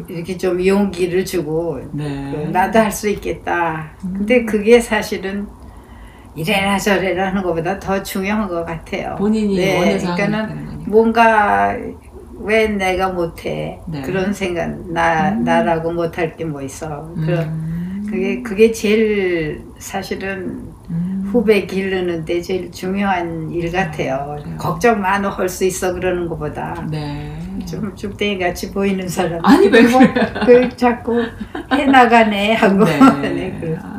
이렇게 좀 용기를 주고 네. 그 나도 할 수 있겠다. 음. 근데 그게 사실은 이래라 저래라 하는 것보다 더 중요한 것 같아요. 본인이 네, 원해서 그러니까는. 뭔가 왜 내가 못해 네. 그런 생각 나 음. 나라고 못할 게 뭐 있어. 그런 음. 그게 그게 제일 사실은 음. 후배 기르는데 제일 중요한 일 같아요. 그래요. 걱정 많어 할수 있어 그러는 것보다 네. 좀 죽댕이 같이 보이는 사람. 아니, 왜 뭐, 그 자꾸 해나가네 하고. 네, <laughs> 그.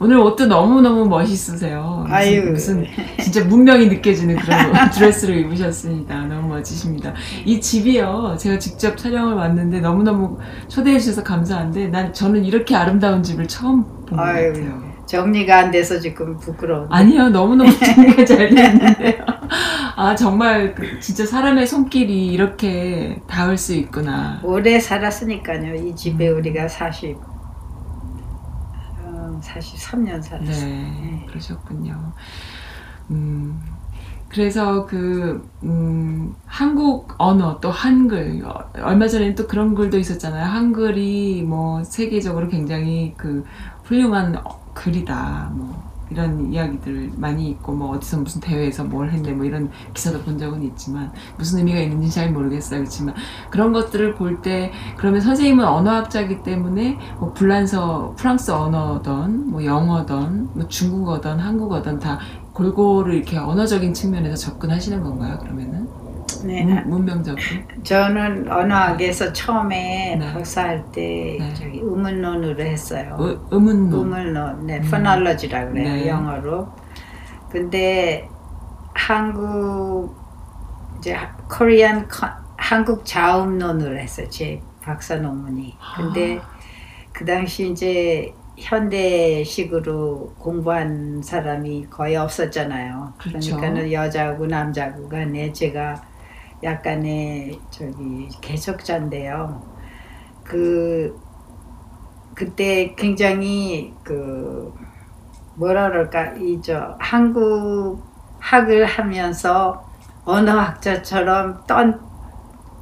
아, 오늘 옷도 너무너무 멋있으세요. 무슨, 아유. 무슨 진짜 문명이 느껴지는 그런 <laughs> 드레스를 입으셨습니다. 너무 멋지십니다. 이 집이요. 제가 직접 촬영을 왔는데 너무너무 초대해 주셔서 감사한데 난 저는 이렇게 아름다운 집을 처음 본 것. 같아요. 정리가 안 돼서 지금 부끄러워. 아니요, 너무너무 <laughs> 정리가 잘 되었는데요. 아, 정말 그 진짜 사람의 손길이 이렇게 닿을 수 있구나. 오래 살았으니까요. 이 집에 음. 우리가 40, 어, 43년 살았어요. 네, 그러셨군요. 음, 그래서 그, 음, 한국 언어, 또 한글, 어, 얼마 전에는 또 그런 글도 있었잖아요. 한글이 뭐 세계적으로 굉장히 그 훌륭한 어, 글이다. 뭐 이런 이야기들 많이 있고, 뭐 어디서 무슨 대회에서 뭘 했네, 뭐 이런 기사도 본 적은 있지만, 무슨 의미가 있는지 잘 모르겠어요. 그렇지만, 그런 것들을 볼 때, 그러면 선생님은 언어학자이기 때문에, 뭐 불란서, 프랑스 언어든, 뭐 영어든, 뭐 중국어든, 한국어든 다 골고루 이렇게 언어적인 측면에서 접근하시는 건가요, 그러면은? 네. 문, 문명적으로? 저는 언어학에서 처음에 네. 박사할 때 네. 저기 의문론으로 했어요. 의- 의문론. 의문론, 네, 음. phonology라고 그래요, 네. 영어로. 근데 한국 이제 코리안 한국 자음론으로 했어요, 제 박사 논문이. 근데 아. 그 당시 이제 현대식으로 공부한 사람이 거의 없었잖아요. 그렇죠. 그러니까는 여자고 남자고 간에 제가 약간의 저기 개척자인데요. 그 그때 굉장히 그 뭐라 그럴까 이 저 한국 학을 하면서 언어학자처럼 떤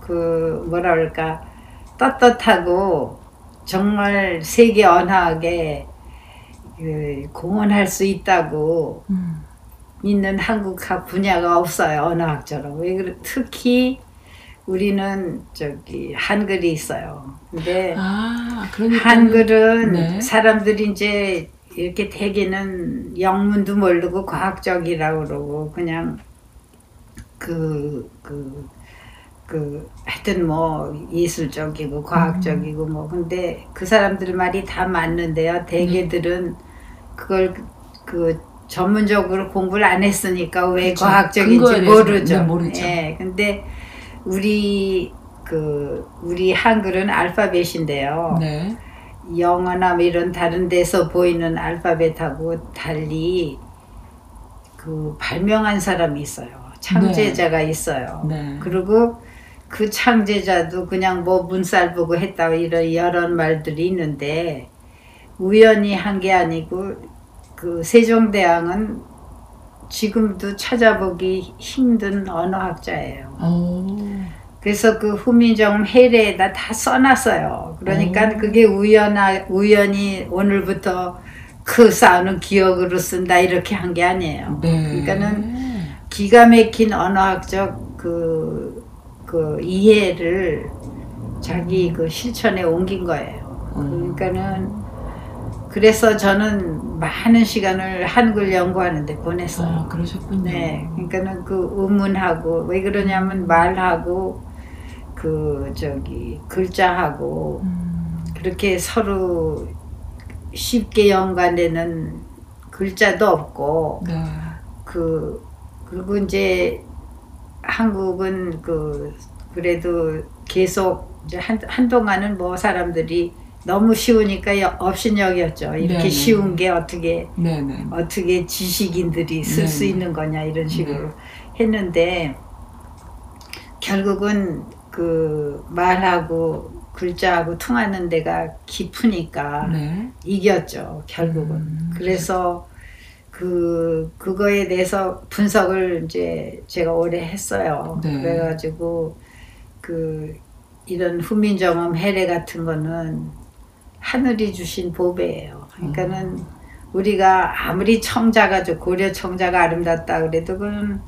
그 뭐라 그럴까 떳떳하고 정말 세계 언어학에 그 공헌할 수 있다고 음. 있는 한국학 분야가 없어요 언어학처럼 왜 그래 특히 우리는 저기 한글이 있어요 근데 아, 그러니까. 한글은 네. 사람들이 이제 이렇게 대개는 영문도 모르고 과학적이라고 그러고 그냥 그, 그, 그, 하여튼 뭐 예술적이고 과학적이고 뭐 근데 그 사람들 말이 다 맞는데요. 대개들은 그걸 그 전문적으로 공부를 안 했으니까 왜 그쵸. 과학적인지 모르죠. 네, 모르죠. 예, 근데 우리 그 우리 한글은 알파벳인데요. 네. 영어나 뭐 이런 다른 데서 보이는 알파벳하고 달리 그 발명한 사람이 있어요. 창제자가 있어요. 네. 그리고 그 창제자도 그냥 뭐 문살 보고 했다 이런 여러 말들이 있는데 우연히 한 게 아니고 그 세종대왕은 지금도 찾아보기 힘든 언어학자예요. 오. 그래서 그 후민정 해례에다 다 써놨어요. 그러니까 오. 그게 우연하, 우연히 오늘부터 그 싸우는 기억으로 쓴다 이렇게 한 게 아니에요. 네. 그러니까는 기가 막힌 언어학적 그, 그 이해를 자기 그 실천에 옮긴 거예요. 음. 그러니까는 그래서 저는 많은 시간을 한글 연구하는데 보냈어요. 아, 그러셨군요. 네, 그러니까는 그 의문하고 왜 그러냐면 말하고 그 저기 글자하고 음. 그렇게 서로 쉽게 연관되는 글자도 없고 네. 그 그리고 이제 한국은 그 그래도 계속 이제 한 한동안은 뭐 사람들이 너무 쉬우니까 여- 업신여겼죠. 이렇게 네네. 쉬운 게 어떻게 네네. 어떻게 지식인들이 쓸 수. 있는 거냐 이런 식으로 네. 했는데 결국은 그 말하고 글자하고 통하는 데가 깊으니까 네. 이겼죠 결국은 음. 그래서 그 그거에 대해서 분석을 이제 제가 오래 했어요 네. 그래가지고 그 이런 후민정음 해례 같은 거는 하늘이 주신 보배예요 그러니까는 음. 우리가 아무리 청자가 좋고 고려 청자가 아름답다 그래도 그건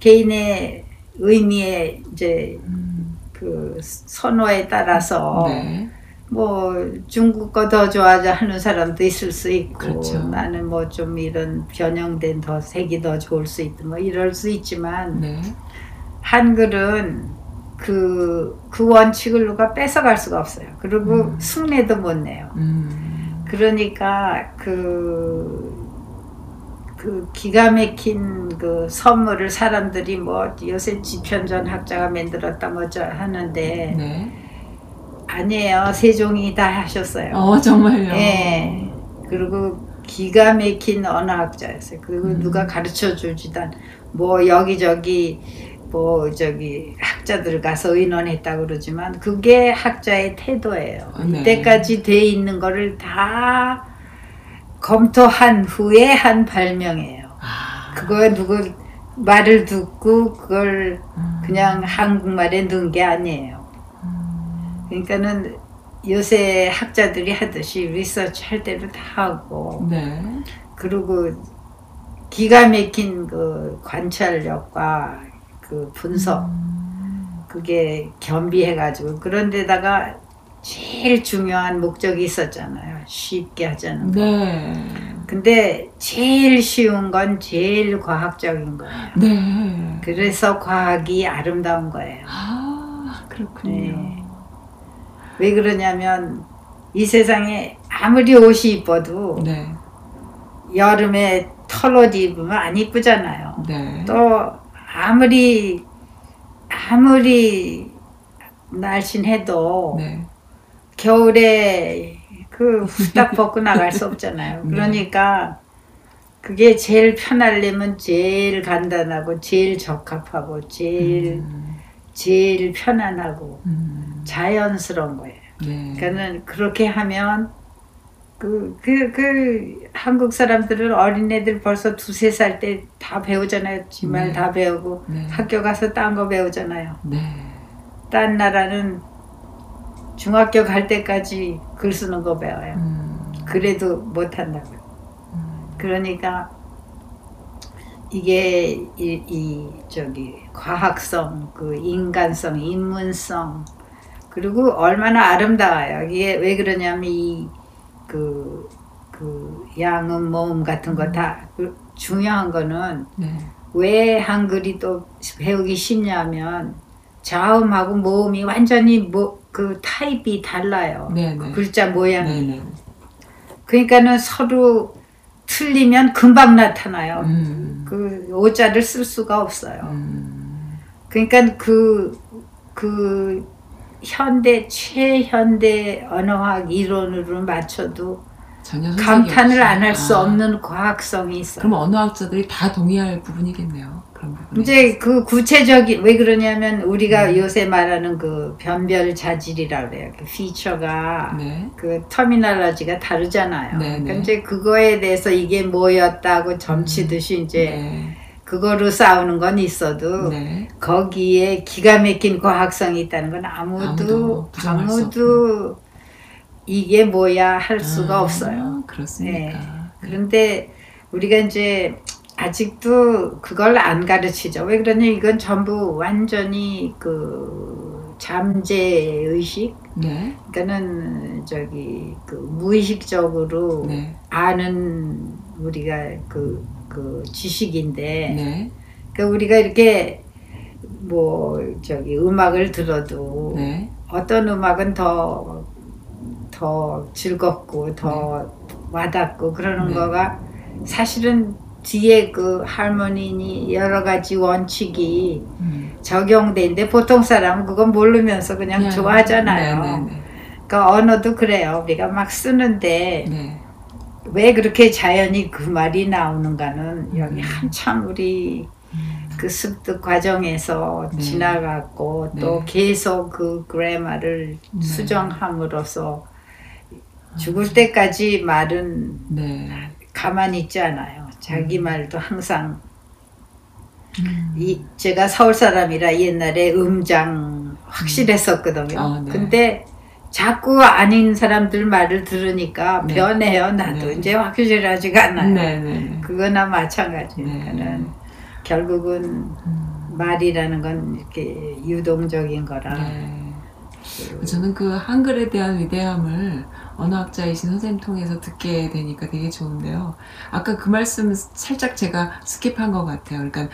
개인의 의미에 이제 음. 그 선호에 따라서 네. 뭐 중국 거 더 좋아하는 사람도 있을 수 있고 그렇죠. 나는 뭐 좀 이런 변형된 더 색이 더 좋을 수 있고 뭐 이럴 수 있지만 네. 한글은 그, 그 원칙을 누가 뺏어갈 수가 없어요. 그리고 음. 숭례도 못 내요. 음. 그러니까 그, 그 기가 막힌 그 선물을 사람들이 뭐 요새 지편전 학자가 만들었다 뭐저 하는데 네. 아니에요. 세종이 다 하셨어요. 어 정말요. 예. 그리고 기가 막힌 언어학자였어요. 그리고 음. 누가 가르쳐 주지도 않, 뭐 여기저기 뭐 저기 학자들 가서 의논했다 그러지만 그게 학자의 태도예요. 네. 이때까지 돼 있는 거를 다 검토한 후에 한 발명이에요. 아. 그거 누구 말을 듣고 그걸 음. 그냥 한국말에 넣은 게 아니에요. 음. 그러니까는 요새 학자들이 하듯이 리서치 할 때도 다 하고 네. 그리고 기가 막힌 그 관찰력과 그 분석 음. 그게 겸비해가지고 그런데다가 제일 중요한 목적이 있었잖아요 쉽게 하자는 거 네. 근데 제일 쉬운 건 제일 과학적인 거예요 네. 그래서 과학이 아름다운 거예요 아 그렇군요. 네. 왜 그러냐면 이 세상에 아무리 옷이 이뻐도 네. 여름에 털옷 입으면 안 이쁘잖아요. 네. 또 아무리 아무리 날씬해도 네. 겨울에 그 후딱 <laughs> 벗고 나갈 수 없잖아요. 네. 그러니까 그게 제일 편하려면 제일 간단하고 제일 적합하고 제일 음. 제일 편안하고 음. 자연스러운 거예요. 네. 그러니까는 그렇게 하면 그, 그, 그 한국 사람들은 어린애들 벌써 두세 살 때 다 배우잖아요. 지말 네. 다 배우고 네. 학교 가서 딴 거 배우잖아요. 네. 딴 나라는 중학교 갈 때까지 글 쓰는 거 배워요. 음. 그래도 못 한다고요. 음. 그러니까 이게 이, 이 저기 과학성, 그 인간성, 인문성 그리고 얼마나 아름다워요. 이게 왜 그러냐면 이 그 그 양음 모음 같은 거 다 중요한 거는 네. 왜 한글이 또 배우기 쉽냐면 자음하고 모음이 완전히 뭐 그 타입이 달라요. 네, 그 네. 글자 모양이. 네. 네. 그러니까는 서로 틀리면 금방 나타나요. 음. 그 오자를 쓸 수가 없어요. 음. 그러니까 그, 그 현대, 최현대 언어학 이론으로 맞춰도 감탄을. 안 할수 아. 없는 과학성이 있어요. 그럼 언어학자들이 다 동의할 부분이겠네요. 그런 부분. 이제 그 구체적인, 왜 그러냐면 우리가 음. 요새 말하는 그 변별 자질이라고 그래요. 그 피처가 네. 그 터미널러지가 다르잖아요. 네, 그러니까 네. 이제 그거에 대해서 이게 뭐였다고 점치듯이 이제 네. 그거로 싸우는 건 있어도 네. 거기에 기가 막힌 과학성이 있다는 건 아무도 아무도 아무도 이게 뭐야 할 수가 아, 없어요. 그렇습니까. 네. 그런데 우리가 이제 아직도 그걸 안 가르치죠. 왜 그러냐 이건 전부 완전히 그 잠재 의식 네. 그러니까는 저기 그 무의식적으로 네. 아는 우리가 그, 그 지식인데 네. 그 우리가 이렇게 뭐 저기 음악을 들어도 네. 어떤 음악은 더, 더 즐겁고 더 와닿고 그러는 네. 거가 사실은 뒤에 그 할머니니 여러 가지 원칙이 음. 적용되는데 보통 사람은 그건 모르면서 그냥 좋아하잖아요. 네, 네, 그러니까 언어도 그래요. 우리가 막 쓰는데 네. 네. 왜 그렇게 자연히 그 말이 나오는가는 여기 음. 한참 우리 음. 그 습득 과정에서 네. 지나갔고 또 네. 계속 그 그래마를 네. 수정함으로써 죽을 때까지 말은 네. 가만히 있지 않아요. 자기 말도 항상 음. 이 제가 서울 사람이라 옛날에 음장 확실했었거든요. 아, 네. 근데 자꾸 아닌 사람들 말을 들으니까 네. 변해요. 나도 네. 이제 확실하지가 않아요. 네, 네, 네. 그거나 마찬가지. 네. 결국은 음. 말이라는 건 이렇게 유동적인 거라. 네. 그- 저는 그 한글에 대한 위대함을 언어학자이신 선생님 통해서 듣게 되니까 되게 좋은데요. 아까 그 말씀 살짝 제가 스킵한 것 같아요. 그러니까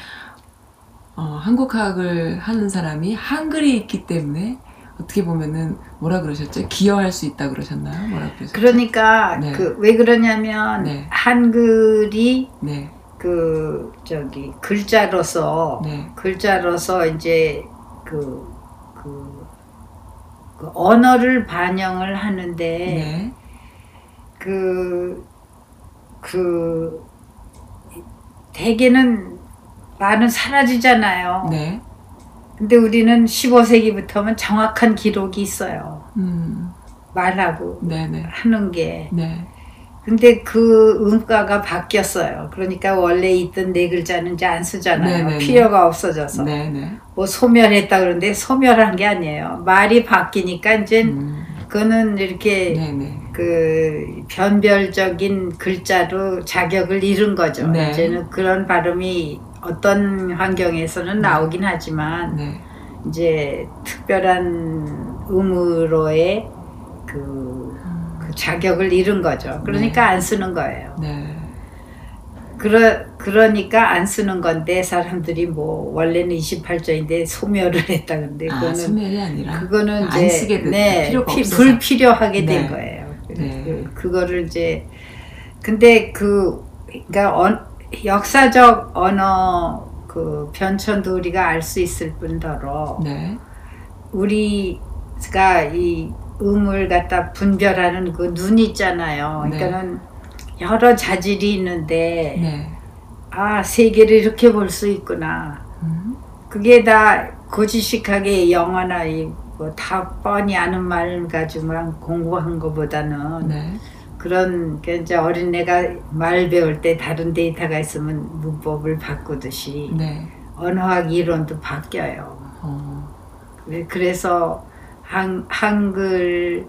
어, 한국학을 하는 사람이 한글이 있기 때문에 어떻게 보면은 뭐라 그러셨죠? 기여할 수 있다 그러셨나요? 뭐라 그러셨죠? 그러니까 네. 그왜 그러냐면 네. 한글이 네, 그 저기 글자로서 네, 글자로서 이제 그, 그, 그 언어를 반영을 하는데 네, 그, 그, 대개는 말은 사라지잖아요. 네, 근데 우리는 15세기부터는 정확한 기록이 있어요. 음, 말하고 네, 네, 하는 게. 네, 근데 그 음가가 바뀌었어요. 그러니까 원래 있던 네 글자는 이제 안 쓰잖아요. 네네네. 필요가 없어져서. 네, 네, 뭐 소멸했다 그러는데 소멸한 게 아니에요. 말이 바뀌니까 이제 음, 그거는 이렇게 네, 네, 그 변별적인 글자로 자격을 잃은 거죠. 네. 이제는 그런 발음이 어떤 환경에서는 나오긴 하지만 네, 이제 특별한 음으로의 그, 그 자격을 잃은 거죠. 그러니까 네. 안 쓰는 거예요. 네, 그러, 그러니까 안 쓰는 건데 사람들이 뭐 원래는 28조인데 소멸을 <laughs> 했다 근데 아, 그거는 아니라 그거는 안 이제 쓰게 됐- 네, 필요가 피-. 불필요하게 된 네. 거예요. 네. 그, 그거를 이제 근데 그 그러니까 언, 역사적 언어 그 변천도 우리가 알 수 있을 뿐더러 네, 우리가 이 음을 갖다 분별하는 그 눈 있잖아요. 네. 그러니까는 여러 자질이 있는데 네, 아 세계를 이렇게 볼 수 있구나. 음, 그게 다 고지식하게 영어나 뭐다 뻔히 아는 말 가지고만 공부한 것보다는 네, 그런 그 이제 어린애가 말 배울 때 다른 데이터가 있으면 문법을 바꾸듯이 네, 언어학 이론도 바뀌어요. 어, 왜 그래서 한, 한글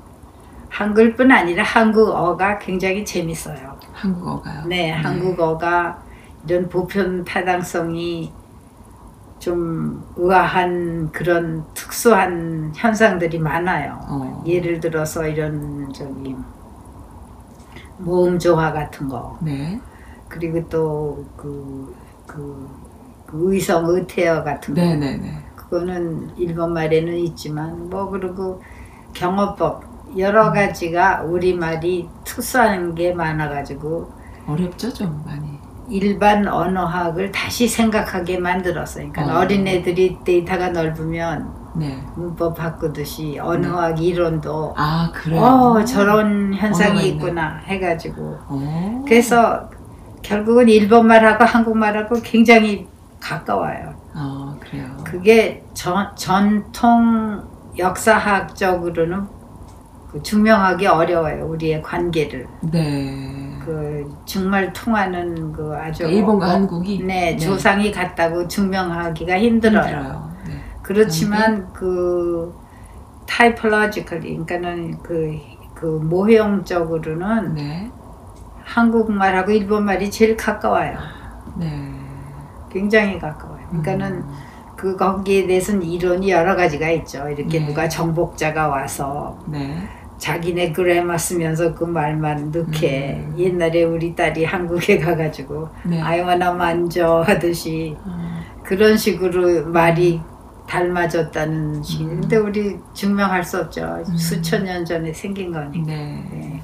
한글뿐 아니라 한국어가 굉장히 재밌어요. 한국어가요. 네, 한국어가 이런 보편 타당성이 좀 의아한 그런 특수한 현상들이 많아요. 어. 예를 들어서 이런 저기 모음 조화 같은 거 네, 그리고 또그 그, 그 의성 의태어 같은 거 네, 네, 네, 그거는 일본 말에는 있지만 뭐 그리고 경어법 여러 가지가 우리 말이 특수한 게 많아가지고 어렵죠 좀 많이. 일반 언어학을 다시 생각하게 만들었어요. 그러니까 어. 어. 린애들이 데이터가 넓으면 네. 문법 바꾸듯이 언어학 이론도 아 그래요. 어 저런 현상이. 있구나 해가지고 어. 그래서 결국은 일본말하고 한국말하고 굉장히 가까워요. 아 그래요. 그게 전, 전통 역사학적으로는 그 증명하기 어려워요. 우리의 관계를. 네. 그 정말 통하는 그 아주 일본과 어, 한국이 네, 조상이 같다고 증명하기가 힘들어요. 힘들어요. 네. 그렇지만 그 타이폴로지컬리 그러니까는 그, 그 모형적으로는 네. 한국말하고 일본말이 제일 가까워요. 네. 굉장히 가까워요. 그러니까는 음. 그 거기에 대해서는 이론이 여러 가지가 있죠. 이렇게 네. 누가 정복자가 와서 네. 자기네 그래마 쓰면서 그 말만 넣게 음. 옛날에 우리 딸이 한국에 가가지고 네. 아이와나 만져 하듯이 어, 그런 식으로 말이 닮아졌다는 식인데 음. 우리 증명할 수 없죠. 음. 수천 년 전에 생긴 거니까. 네. 네.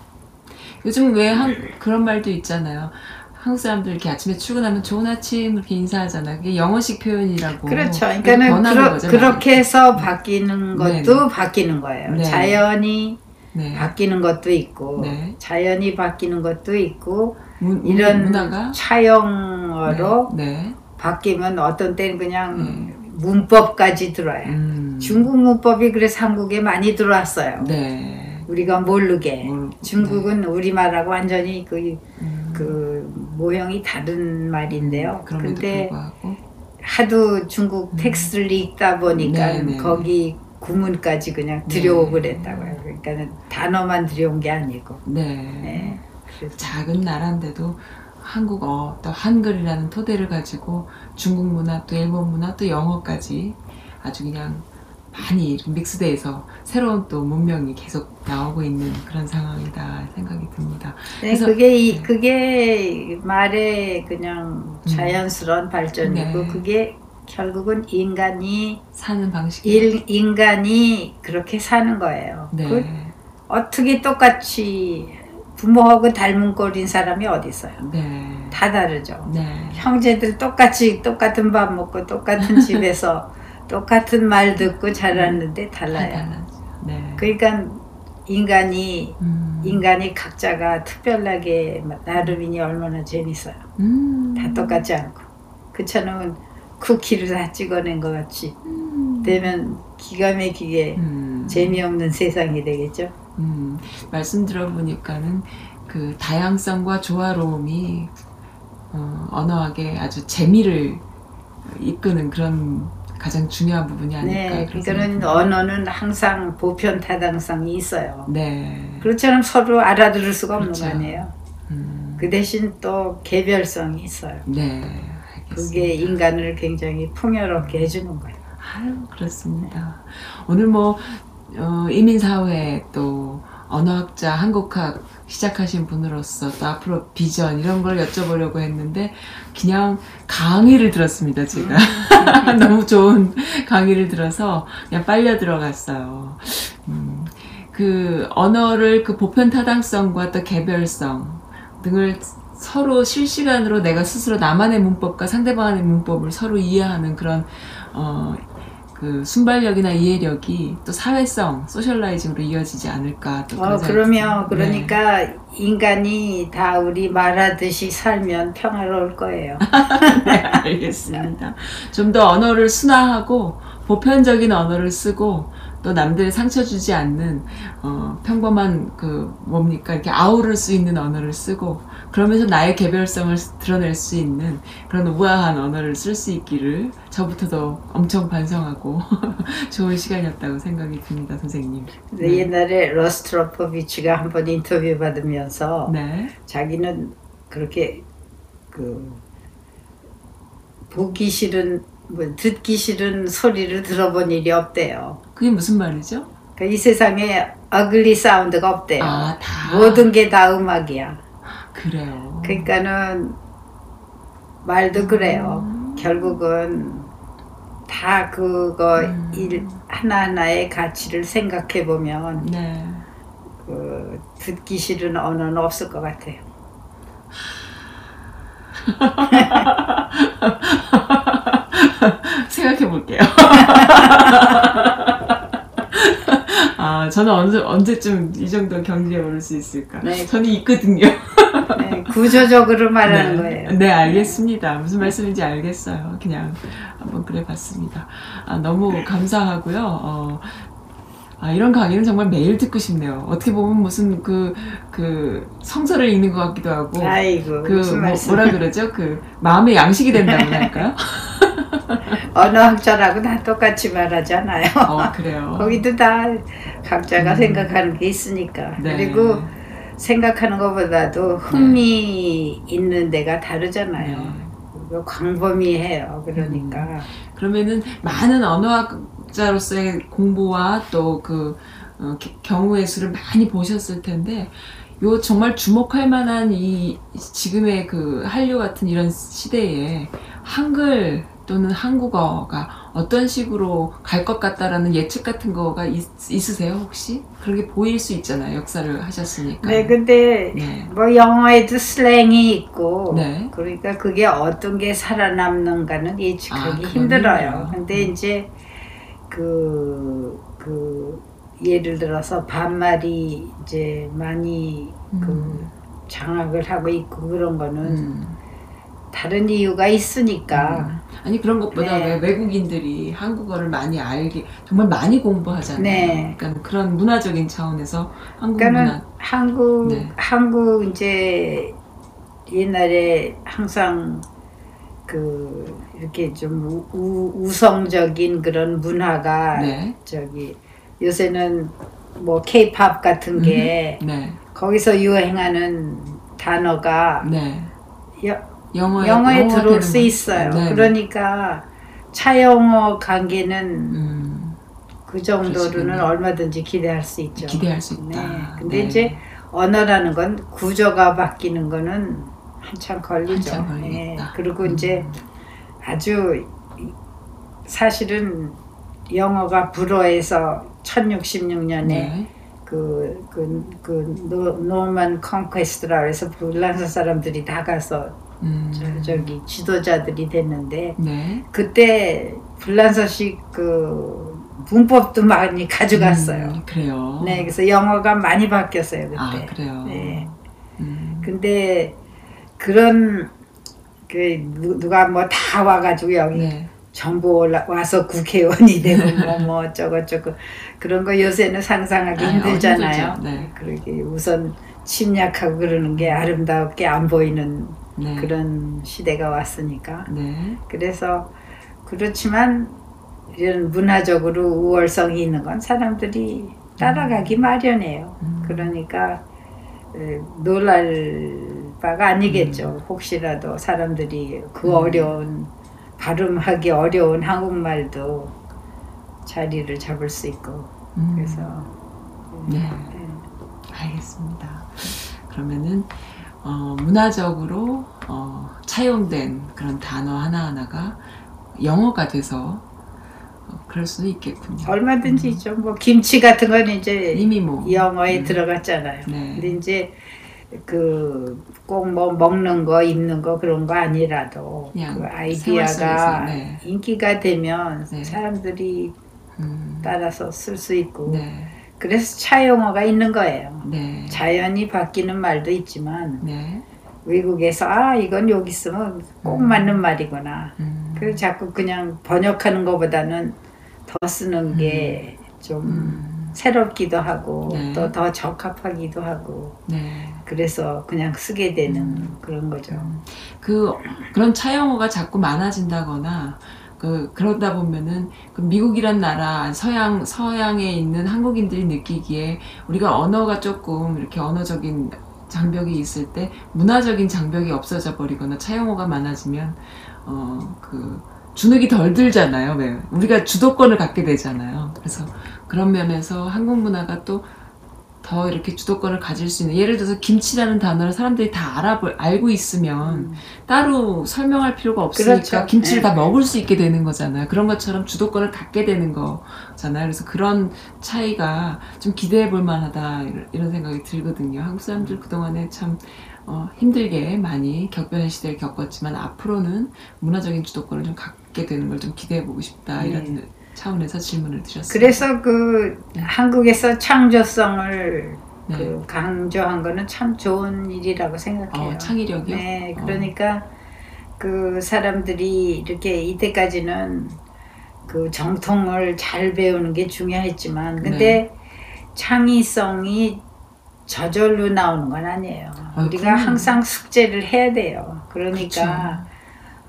요즘 왜 한, 그런 말도 있잖아요. 한국 사람들 이렇게 아침에 출근하면 좋은 아침 이렇게 인사하잖아요. 그게 영어식 표현이라고. 그렇죠. 그러니까는 변하는 그러, 그렇게 해서 바뀌는 것도 네네. 바뀌는 거예요. 네. 자연이 네. 바뀌는 것도 있고 네. 자연이 바뀌는 것도 있고 문, 이런 문화가 차용어로 네. 바뀌면 어떤 때는 그냥 네. 문법까지 들어요. 음. 중국 문법이 그래서 한국에 많이 들어왔어요. 네. 우리가 모르게. 모르- 중국은 우리말하고 완전히 그, 음. 그 모형이 다른 말인데요. 근데 불구하고 하도 중국 텍스트를 읽다 보니까 네, 네. 거기 구문까지 그냥 들여오고 그랬다고요. 그러니까 단어만 들여온 게 아니고. 네. 네. 작은 나라인데도 한국어 또 한글이라는 토대를 가지고 중국 문화 또 일본 문화 또 영어까지 아주 그냥 많이 믹스돼서 새로운 또 문명이 계속 나오고 있는 그런 상황이다 생각이 듭니다. 네, 그래서- 그게 이, 그게 말의 그냥 자연스러운 발전이고 네. 그게 결국은 인간이 사는 방식이 일, 인간이 그렇게 사는 거예요. 네. 그 어떻게 똑같이 부모하고 닮은 꼴인 사람이 어디 있어요? 네. 다 다르죠. 네. 형제들 똑같이 똑같은 밥 먹고 똑같은 <laughs> 집에서 똑같은 말 듣고 자랐는데 다 달라요. 네. 그러니까 인간이 음. 인간이 각자가 특별하게 나름이니 얼마나 재밌어요. 음. 다 똑같지 않고 그처럼 쿠키를 다 찍어낸 것 같이 음. 되면 기가 막히게 음. 재미없는 세상이 되겠죠. 음, 말씀 들어보니까는 그 다양성과 조화로움이 어, 언어학에 아주 재미를 이끄는 그런 가장 중요한 부분이 아닐까 네, 그런 언어는 항상 보편 타당성이 있어요. 네. 그렇처럼 서로 알아들을 수가 없는 그렇죠. 거 아니에요. 음, 그 대신 또 개별성이 있어요. 네. 알겠습니다. 그게 인간을 굉장히 풍요롭게 해주는 거예요. 아유, 그렇습니다. 오늘 뭐, 어, 이민사회 또 언어학자, 한국학 시작하신 분으로서 또 앞으로 비전 이런 걸 여쭤보려고 했는데 그냥 강의를 들었습니다, 제가. <laughs> 너무 좋은 강의를 들어서 그냥 빨려 들어갔어요. 음, 그 언어를 그 보편 타당성과 또 개별성 등을 서로 실시간으로 내가 스스로 나만의 문법과 상대방의 문법을 서로 이해하는 그런 어, 그 순발력이나 이해력이 또 사회성, 소셜라이징으로 이어지지 않을까 또 어, 그러면. 그러니까 인간이 다 우리 말하듯이 살면 평화로울 거예요. <laughs> 네, 알겠습니다. 좀 더 언어를 순화하고 보편적인 언어를 쓰고 또 남들의 상처 주지 않는 어, 평범한 그 뭡니까 이렇게 아우를 수 있는 언어를 쓰고 그러면서 나의 개별성을 드러낼 수 있는 그런 우아한 언어를 쓸 수 있기를 저부터도 엄청 반성하고 <laughs> 좋은 시간이었다고 생각이 듭니다, 선생님. 근데 네. 옛날에 로스트로포비치가 한 번 인터뷰 받으면서 네. 자기는 그렇게 그 보기 싫은 뭐 듣기 싫은 소리를 들어본 일이 없대요. 그게 무슨 말이죠? 그러니까 이 세상에 ugly sound가 없대요. 아, 다. 모든 게 다 음악이야. 그래요. 그러니까는 말도 그래요. 음. 결국은 다 그거 음. 일 하나하나의 가치를 생각해 보면 네. 그 듣기 싫은 언어는 없을 것 같아요. <laughs> <laughs> 생각해 볼게요. <laughs> 아, 저는 언제, 언제쯤 이 정도 경지에 오를 수 있을까? 네. 저는 있거든요. 네, 구조적으로 말하는 네. 거예요. 네, 알겠습니다. 무슨 말씀인지 알겠어요. 그냥 한번 그래 봤습니다. 아, 너무 감사하고요. 어, 아, 이런 강의는 정말 매일 듣고 싶네요. 어떻게 보면 무슨 그, 그 성서를 읽는 것 같기도 하고. 아이고 그, 무슨 뭐? 뭐라 그러죠? 그, 마음의 양식이 된다고 할까요? <laughs> <laughs> 언어학자라고 다 똑같이 말하잖아요. 어, 그래요. <laughs> 거기도 다 각자가 음. 생각하는 게 있으니까. 네. 그리고 생각하는 것보다도 흥미 있는 데가 다르잖아요. 네. 뭐 광범위해요. 그러니까 그러면은 많은 언어학자로서의 공부와 또그 어, 기- 경우의 수를 많이 보셨을 텐데 요 정말 주목할 만한 이 지금의 그 한류 같은 이런 시대에 한글 또는 한국어가 어떤 식으로 갈 것 같다라는 예측 같은 거가 있, 있으세요 혹시? 그런 게 보일 수 있잖아요 역사를 하셨으니까 네 근데 네. 뭐 영어에도 슬랭이 있고 네. 그러니까 그게 어떤 게 살아남는가는 예측하기 아, 힘들어요. 근데 음. 이제 그, 그 예를 들어서 반말이 이제 많이 그 음. 장악을 하고 있고 그런 거는 음. 다른 이유가 있으니까 음. 아니 그런 것보다 네. 왜 외국인들이 한국어를 많이 알게 정말 많이 공부하잖아요. 네. 그러니까 그런 문화적인 차원에서 한국 그러니까는 문화 한국 네. 한국 이제 옛날에 항상 그 이렇게 좀 우, 우- 우성적인 그런 문화가 네. 저기 요새는 뭐 케이팝 같은 게 네. 거기서 유행하는 단어가 네. 여- 영어에, 영어에 들어올 수 거. 있어요. 네. 그러니까 차영어 관계는 음, 그 정도로는 그러시군요. 얼마든지 기대할 수 있죠. 기대할 수 있다. 네. 근데 네. 이제 언어라는 건 구조가 바뀌는 거는 한참 걸리죠. 한참. 네. 그리고 음. 이제 아주 이- 사실은 영어가 불어에서 1066년에 네. 그, 그, 그, 노, Norman Conquest라 해서 불란서 사람들이 다 가서 음, 저, 저기 지도자들이 됐는데 네. 그때 불란서식 그 문법도 많이 가져갔어요. 음, 그래요. 네, 그래서 영어가 많이 바뀌었어요 그때. 아 그래요. 네. 음, 근데 그런 그 누- 누가 뭐 다 와가지고 여기 네. 전부 올라, 와서 국회의원이 되고 뭐 <laughs> 뭐 어쩌고 저쩌고 그런 거 요새는 상상하기 아, 힘들잖아요. 힘들죠. 네. 그러게 우선 침략하고 그러는 게 아름답게 안 보이는 네. 그런 시대가 왔으니까 네. 그래서 그렇지만 이런 문화적으로 우월성이 있는 건 사람들이 따라가기 마련이에요. 음. 그러니까 에, 놀랄 바가 아니겠죠. 혹시라도 사람들이 그 음. 어려운 발음하기 어려운 한국말도 자리를 잡을 수 있고 음, 그래서 네. 네. 알겠습니다. 그러면은 어, 문화적으로 어, 차용된 그런 단어 하나하나가 영어가 돼서 어, 그럴 수도 있겠군요. 얼마든지 있죠. 뭐 김치 같은 건 이제 이미 뭐 영어에 음. 들어갔잖아요. 네. 근데 이제 그 꼭 뭐 먹는 거 입는 거 그런 거 아니라도 그 생활 아이디어가 네. 인기가 되면 네. 사람들이 음, 따라서 쓸 수 있고 네, 그래서 차용어가 있는 거예요. 네, 자연히 바뀌는 말도 있지만 네, 외국에서 아 이건 여기 쓰면 꼭 음. 맞는 말이구나. 음, 그래서 자꾸 그냥 번역하는 것보다는 더 쓰는 게좀 음, 새롭기도 하고 네. 또더 적합하기도 하고 네. 그래서 그냥 쓰게 되는 음. 그런 거죠. 그 그런 차용어가 자꾸 많아진다거나 그 그러다 보면은 그 미국이란 나라 서양 서양에 있는 한국인들이 느끼기에 우리가 언어가 조금 이렇게 언어적인 장벽이 있을 때 문화적인 장벽이 없어져 버리거나 차용어가 많아지면 어 그 주눅이 덜 들잖아요. 왜 우리가 주도권을 갖게 되잖아요. 그래서 그런 면에서 한국 문화가 또 더 이렇게 주도권을 가질 수 있는 예를 들어서 김치라는 단어를 사람들이 다 알아 알고 있으면 따로 설명할 필요가 없으니까 그렇죠. 김치를 네. 다 먹을 수 있게 되는 거잖아요. 그런 것처럼 주도권을 갖게 되는 거잖아요. 그래서 그런 차이가 좀 기대해 볼 만하다 이런- 생각이 들거든요. 한국 사람들 그동안에 참 어, 힘들게 많이 격변의 시대를 겪었지만 앞으로는 문화적인 주도권을 좀 갖게 되는 걸 좀 기대해 보고 싶다 이런 차원에서 질문을 드렸습니다. 그래서 그 한국에서 창조성을 네. 그 강조한 거는 참 좋은 일이라고 생각해요. 어, 창의력이요? 네, 어. 그러니까 그 사람들이 이렇게 이때까지는 그 정통을 잘 배우는 게 중요했지만 근데 네. 창의성이 저절로 나오는 건 아니에요. 아, 우리가 그럼요. 항상 숙제를 해야 돼요. 그러니까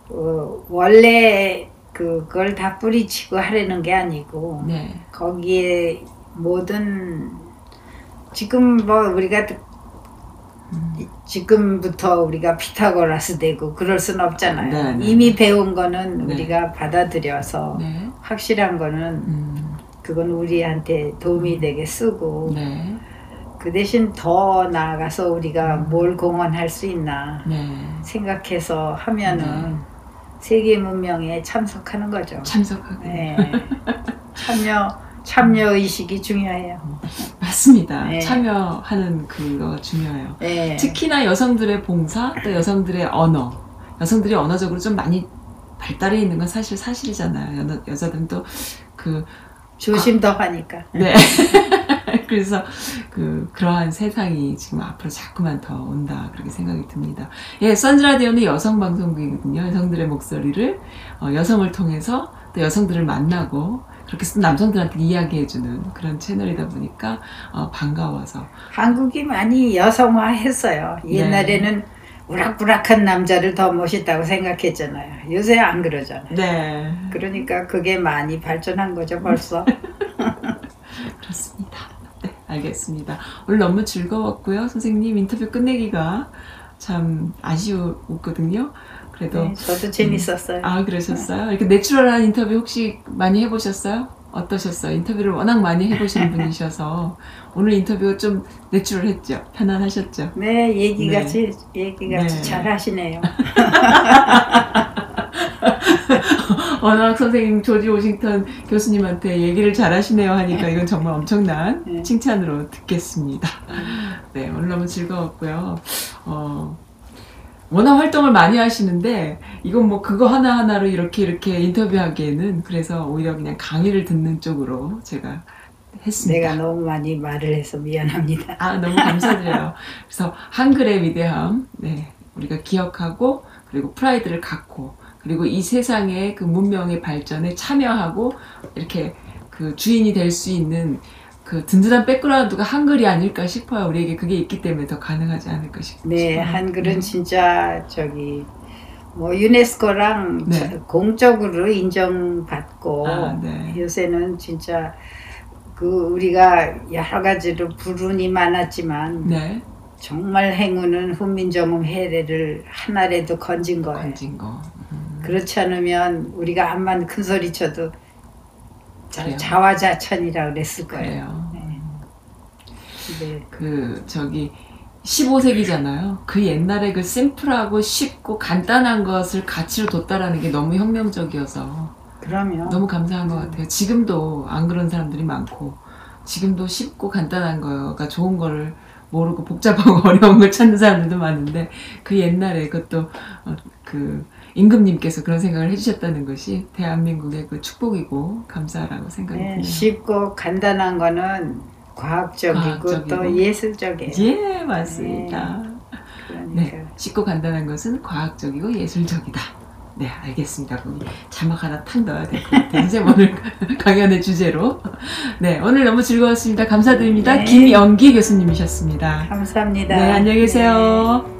어, 원래 그걸 다 뿌리치고 하려는 게 아니고 네. 거기에 모든 지금 뭐 우리가 이- 지금부터 우리가 피타고라스 되고 그럴 순 없잖아요. 네, 네. 이미 배운 거는 네. 우리가 받아들여서 네. 확실한 거는 음, 그건 우리한테 도움이 되게 쓰고 네. 그 대신 더 나아가서 우리가 뭘 공헌할 수 있나 네. 생각해서 하면은 세계 문명에 참석하는 거죠. 참석하고 네. 참여 참여 의식이 중요해요. 맞습니다. 네. 참여하는 그거가 중요해요. 네. 특히나 여성들의 봉사, 또 여성들의 언어, 여성들이 언어적으로 좀 많이 발달해 있는 건 사실 사실이잖아요. 여, 여자들은 또 그 조심 더 하니까. 네. <laughs> <laughs> 그래서 그 그러한 세상이 지금 앞으로 자꾸만 더 온다 그렇게 생각이 듭니다. 예, 선즈라디오는 여성 방송국이거든요. 여성들의 목소리를 어, 여성을 통해서 또 여성들을 만나고 그렇게 또 남성들한테 이야기해주는 그런 채널이다 보니까 어, 반가워서 한국이 많이 여성화했어요. 네. 옛날에는 우락부락한 남자를 더 멋있다고 생각했잖아요. 요새 안 그러잖아요. 네 그러니까 그게 많이 발전한 거죠, 벌써. <laughs> 그렇습니다. 네, 알겠습니다. 오늘 너무 즐거웠고요. 선생님 인터뷰 끝내기가 참 아쉬웠거든요. 그래도 네, 저도 재밌었어요. 아 그러셨어요? 이렇게 내추럴한 인터뷰 혹시 많이 해보셨어요? 어떠셨어요? 인터뷰를 워낙 많이 해보시는 분이셔서 오늘 인터뷰가 좀 내추럴했죠? 편안하셨죠? 네, 얘기가 네. 지 얘기가 네. 잘 하시네요. <laughs> 워낙 선생님 조지 오싱턴 교수님한테 얘기를 잘하시네요 하니까 이건 정말 엄청난 네. 칭찬으로 듣겠습니다. 네, 오늘 너무 즐거웠고요. 어, 워낙 활동을 많이 하시는데 이건 뭐 그거 하나하나로 이렇게 이렇게 인터뷰하기에는 그래서 오히려 그냥 강의를 듣는 쪽으로 제가 했습니다. 내가 너무 많이 말을 해서 미안합니다. 아, 너무 감사드려요. 그래서 한글의 위대함, 네, 우리가 기억하고, 그리고 프라이드를 갖고, 그리고 이 세상의 그 문명의 발전에 참여하고, 이렇게 그 주인이 될 수 있는 그 든든한 백그라운드가 한글이 아닐까 싶어요. 우리에게 그게 있기 때문에 더 가능하지 않을까 싶- 네, 싶어요. 한글은 음. 진짜 저기 뭐 유네스코랑 네. 저- 공적으로 인정받고 아, 네. 요새는 진짜 그 우리가 여러 가지로 불운이 많았지만 네, 정말 행운은 훈민정음 해례를 하나라도 건진 거예요. 건진 거. 음, 그렇지 않으면 우리가 암만 큰 소리 쳐도 그래요. 자화자찬이라 그랬을 거예요. 네. 네. 그 저기 15세기잖아요. 그 옛날에 그 심플하고 쉽고 간단한 것을 가치로 뒀다라는 게 너무 혁명적이어서 그러면 너무 감사한 것 같아요. 지금도 안 그런 사람들이 많고 지금도 쉽고 간단한 거가 좋은 거를 모르고 복잡하고 <laughs> 어려운 걸 찾는 사람들도 많은데 그 옛날에 그것도 어, 그 임금님께서 그런 생각을 해주셨다는 것이 대한민국의 그 축복이고 감사라고 생각이 네, 드네요. 쉽고 간단한 거는 과학적이고, 과학적이고. 또 예술적이에요. 예, 맞습니다. 그러니까 네, 쉽고 간단한 것은 과학적이고 예술적이다. 네, 알겠습니다. 거기 자막 하나 탁 넣어야 될 것 같아요. 선생님 <laughs> 오늘 <laughs> 강연의 주제로. 네, 오늘 너무 즐거웠습니다. 감사드립니다. 네. 김영기 교수님이셨습니다. 감사합니다. 네, 안녕히 계세요. 네.